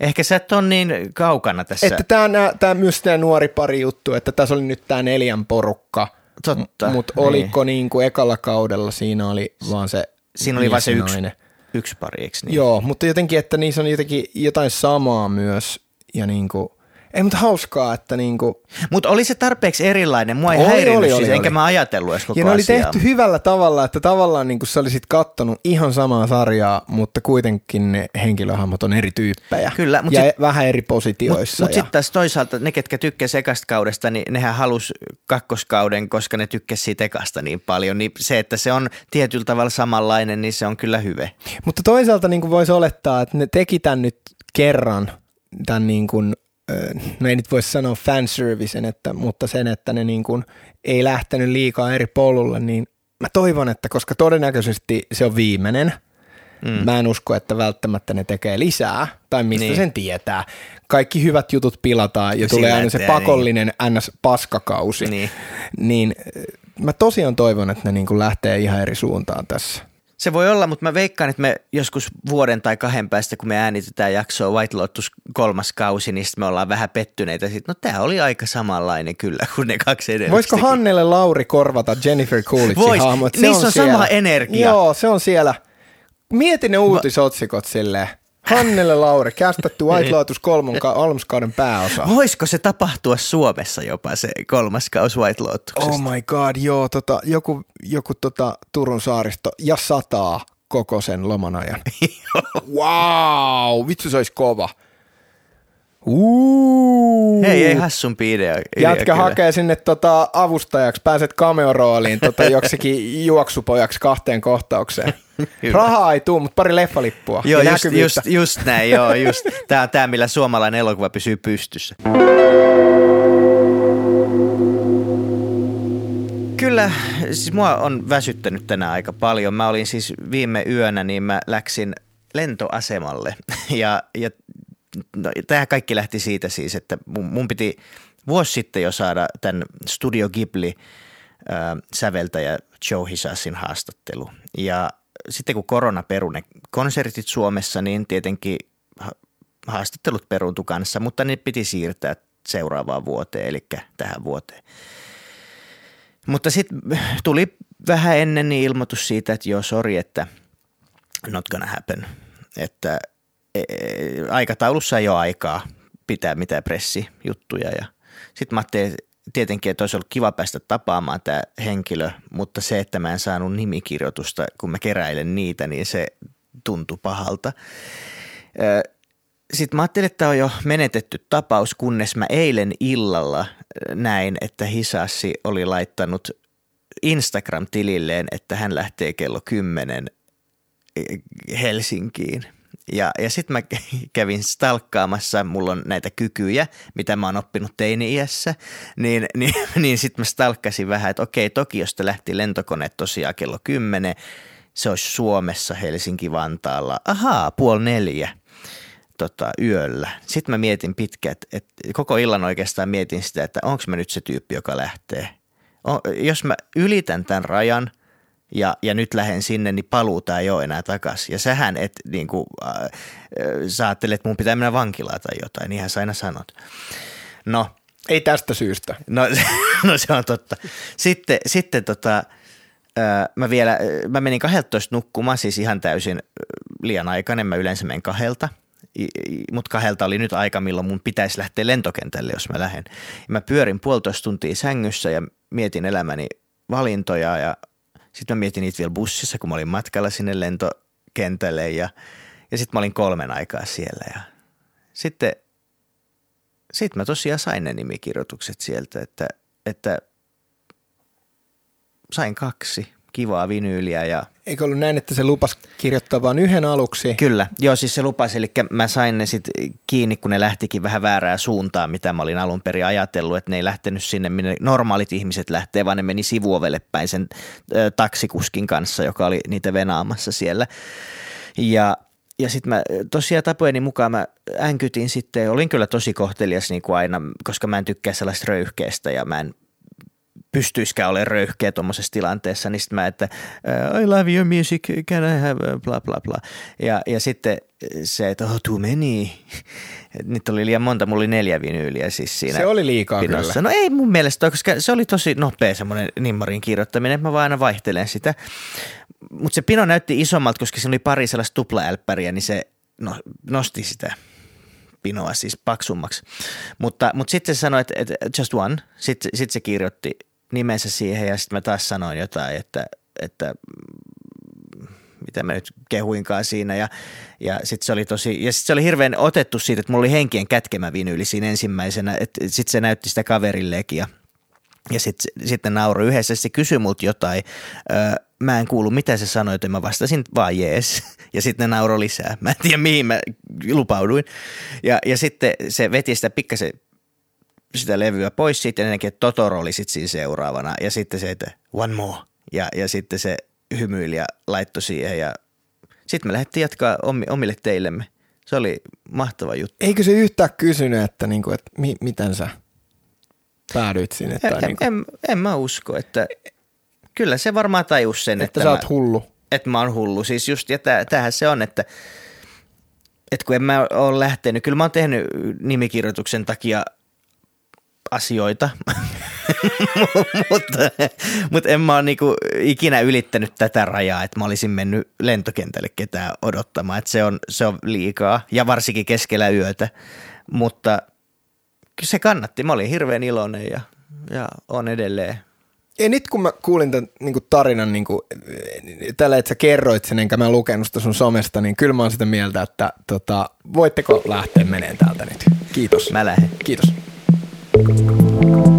Ehkä sä et ole niin kaukana tässä. Että tämä, tämä myös tämä nuori pari juttu, että tässä oli nyt tämä neljän porukka, Totta. Mutta niin. oliko niin kuin ekalla kaudella siinä oli vaan se Siinä oli vain se yksi, yksi pari, eikö niin? Joo, mutta jotenkin, että niissä on jotenkin jotain samaa myös ja niin kuin, ei, mutta hauskaa, että niinku... Mutta oli se tarpeeksi erilainen, mua ei oli, häirinyt oli, siis, oli, enkä oli. mä ajatellut edes koko Ja ne oli tehty hyvällä tavalla, että tavallaan niinku sä olisit kattonut ihan samaa sarjaa, mutta kuitenkin ne henkilöhahmot on eri tyyppejä. Kyllä. Mut ja sit, vähän eri positioissa. Mutta ja... sitten taas toisaalta ne, ketkä tykkäsivät ekasta kaudesta, niin nehän halus kakkoskauden, koska ne tykkäsivät siitä ekasta niin paljon. Niin se, että se on tietyllä tavalla samanlainen, niin se on kyllä hyvä. Mutta toisaalta niin voisi olettaa, että ne teki tämän nyt kerran, tämän niin kuin no ei nyt voi sanoa fanservicen, että, mutta sen, että ne niin kuin ei lähtenyt liikaa eri polulle, niin mä toivon, että koska todennäköisesti se on viimeinen, mm. mä en usko, että välttämättä ne tekee lisää, tai mistä niin. sen tietää. Kaikki hyvät jutut pilataan ja Sillä tulee aina se pakollinen niin. NS-paskakausi. Niin. niin mä tosiaan toivon, että ne niin kuin lähtee ihan eri suuntaan tässä. Se voi olla, mutta mä veikkaan, että me joskus vuoden tai kahden päästä, kun me äänitetään jaksoa White Lotus kolmas kausi, niin me ollaan vähän pettyneitä. Sitten, no tämä oli aika samanlainen kyllä kuin ne kaksi edellistä. Voisiko Hannelle Lauri korvata Jennifer Coolidgein Vois. hahmot? Se Niissä on, on sama energia. Joo, se on siellä. Mieti ne uutisotsikot silleen. Hannele Lauri, kästetty White Lotus kolmoskauden pääosa. Voisiko se tapahtua Suomessa jopa se kolmas kaus White Lotuksesta? Oh my god, joo, tota, joku, joku tota, Turun saaristo ja sataa koko sen loman ajan. wow, vitsi se olisi kova. Uh. Hei, ei hassumpi idea. idea Jätkä kyllä. hakee sinne tota avustajaksi, pääset cameo-rooliin tota joksikin juoksupojaksi kahteen kohtaukseen. Rahaa ei tule, mutta pari leffalippua. Joo, just, just, just, näin, joo, just. Tämä on tämä, millä suomalainen elokuva pysyy pystyssä. Kyllä, siis mua on väsyttänyt tänään aika paljon. Mä olin siis viime yönä, niin mä läksin lentoasemalle ja, ja no, tämä kaikki lähti siitä siis, että mun, mun piti vuosi sitten jo saada tämän Studio Ghibli äh, säveltäjä Joe Hisassin haastattelu. Ja sitten kun korona perune konsertit Suomessa, niin tietenkin haastattelut peruntu kanssa, mutta ne piti siirtää seuraavaan vuoteen, eli tähän vuoteen. Mutta sitten tuli vähän ennen niin ilmoitus siitä, että joo, sori, että not gonna happen. Että aikataulussa ei ole aikaa pitää mitään pressijuttuja. Ja sitten mä ajattelin tietenkin, että olisi ollut kiva päästä tapaamaan tämä henkilö, mutta se, että mä en saanut nimikirjoitusta, kun mä keräilen niitä, niin se tuntui pahalta. Sitten mä ajattelin, että tämä on jo menetetty tapaus, kunnes mä eilen illalla näin, että Hisassi oli laittanut Instagram-tililleen, että hän lähtee kello 10 Helsinkiin – ja, ja sitten mä kävin stalkkaamassa, mulla on näitä kykyjä, mitä mä oon oppinut teini-iässä, niin, niin, niin sitten mä stalkkasin vähän, että okei, Tokiosta lähti lentokone tosiaan kello 10, se olisi Suomessa Helsinki-Vantaalla, ahaa, puoli neljä tota, yöllä. Sitten mä mietin pitkään, että, että koko illan oikeastaan mietin sitä, että onko mä nyt se tyyppi, joka lähtee. O, jos mä ylitän tämän rajan, ja, ja nyt lähden sinne, niin paluuta ei ole enää takaisin. Ja sähän et niin kuin, äh, sä ajattelet, että mun pitää mennä vankilaan tai jotain, niinhän sä aina sanot. No. Ei tästä syystä. No, no se on totta. Sitten, sitten tota, äh, mä vielä, mä menin 12 nukkumaan, siis ihan täysin liian aikainen, mä yleensä menen kahelta. Mutta kahdelta oli nyt aika, milloin mun pitäisi lähteä lentokentälle, jos mä lähden. Mä pyörin puolitoista tuntia sängyssä ja mietin elämäni valintoja ja sitten mä mietin niitä vielä bussissa, kun mä olin matkalla sinne lentokentälle ja, ja sitten mä olin kolmen aikaa siellä ja sitten sit mä tosiaan sain ne nimikirjoitukset sieltä, että, että sain kaksi kivaa vinyyliä ja Eikö ollut näin, että se lupas kirjoittaa vain yhden aluksi? Kyllä, joo siis se lupasi, eli mä sain ne sitten kiinni, kun ne lähtikin vähän väärää suuntaan, mitä mä olin alun perin ajatellut, että ne ei lähtenyt sinne, minne normaalit ihmiset lähtee, vaan ne meni sivuovelle päin sen ö, taksikuskin kanssa, joka oli niitä venaamassa siellä. Ja ja sitten mä tosiaan tapojeni mukaan mä änkytin sitten, olin kyllä tosi kohtelias niin kuin aina, koska mä en tykkää sellaista röyhkeästä ja mä en pystyisikään olemaan röyhkeä tuommoisessa tilanteessa, niin sitten mä, että I love your music, can I have bla bla bla. Ja, ja sitten se, että oh, too many. Nyt oli liian monta, mulla oli neljä vinyyliä siis siinä. Se oli liikaa pinossa. kyllä. No ei mun mielestä, koska se oli tosi nopea semmoinen nimmarin kirjoittaminen, että mä vaan aina vaihtelen sitä. Mutta se pino näytti isommalta, koska se oli pari sellaista tuplaälppäriä, niin se no, nosti sitä pinoa siis paksummaksi. Mutta, mutta sitten se sanoi, että, että just one. Sitten, sitten se kirjoitti nimensä siihen ja sitten mä taas sanoin jotain, että, että mitä mä nyt kehuinkaan siinä ja, ja sitten se oli tosi, ja sitten se oli hirveän otettu siitä, että mulla oli henkien kätkemä vinyyli siinä ensimmäisenä, että sitten se näytti sitä kaverillekin ja ja sitten sitten nauroi yhdessä, se kysyi multa jotain, öö, mä en kuulu mitä se sanoi, joten mä vastasin vaan jees. Ja sitten ne nauroi lisää. Mä en tiedä mihin mä lupauduin. Ja, ja sitten se veti sitä pikkasen sitä levyä pois siitä ja että Totoro oli sitten siinä seuraavana. Ja sitten se, että one more. Ja, ja sitten se hymyili ja laittoi siihen ja sitten me lähdettiin jatkaa omille teillemme. Se oli mahtava juttu. Eikö se yhtään kysynyt, että, niinku, että mi, miten sä päädyit sinne? Tai en, niinku, en, en mä usko, että kyllä se varmaan tajus sen, että, että, sä mä, oot hullu. että mä oon hullu. Siis just, ja täh, tämähän se on, että, että kun en mä ole lähtenyt, kyllä mä oon tehnyt nimikirjoituksen takia asioita, mutta, mutta en mä ole niinku ikinä ylittänyt tätä rajaa, että mä olisin mennyt lentokentälle ketään odottamaan, että se on, se on liikaa ja varsinkin keskellä yötä, mutta se kannatti, mä olin hirveän iloinen ja, ja on edelleen. Ja nyt kun mä kuulin tämän niin tarinan niin kuin, tällä, että sä kerroit sen, enkä mä lukenut sitä sun somesta, niin kyllä mä oon sitä mieltä, että tota, voitteko lähteä meneen täältä nyt. Kiitos. Mä lähden. Kiitos. Thank you.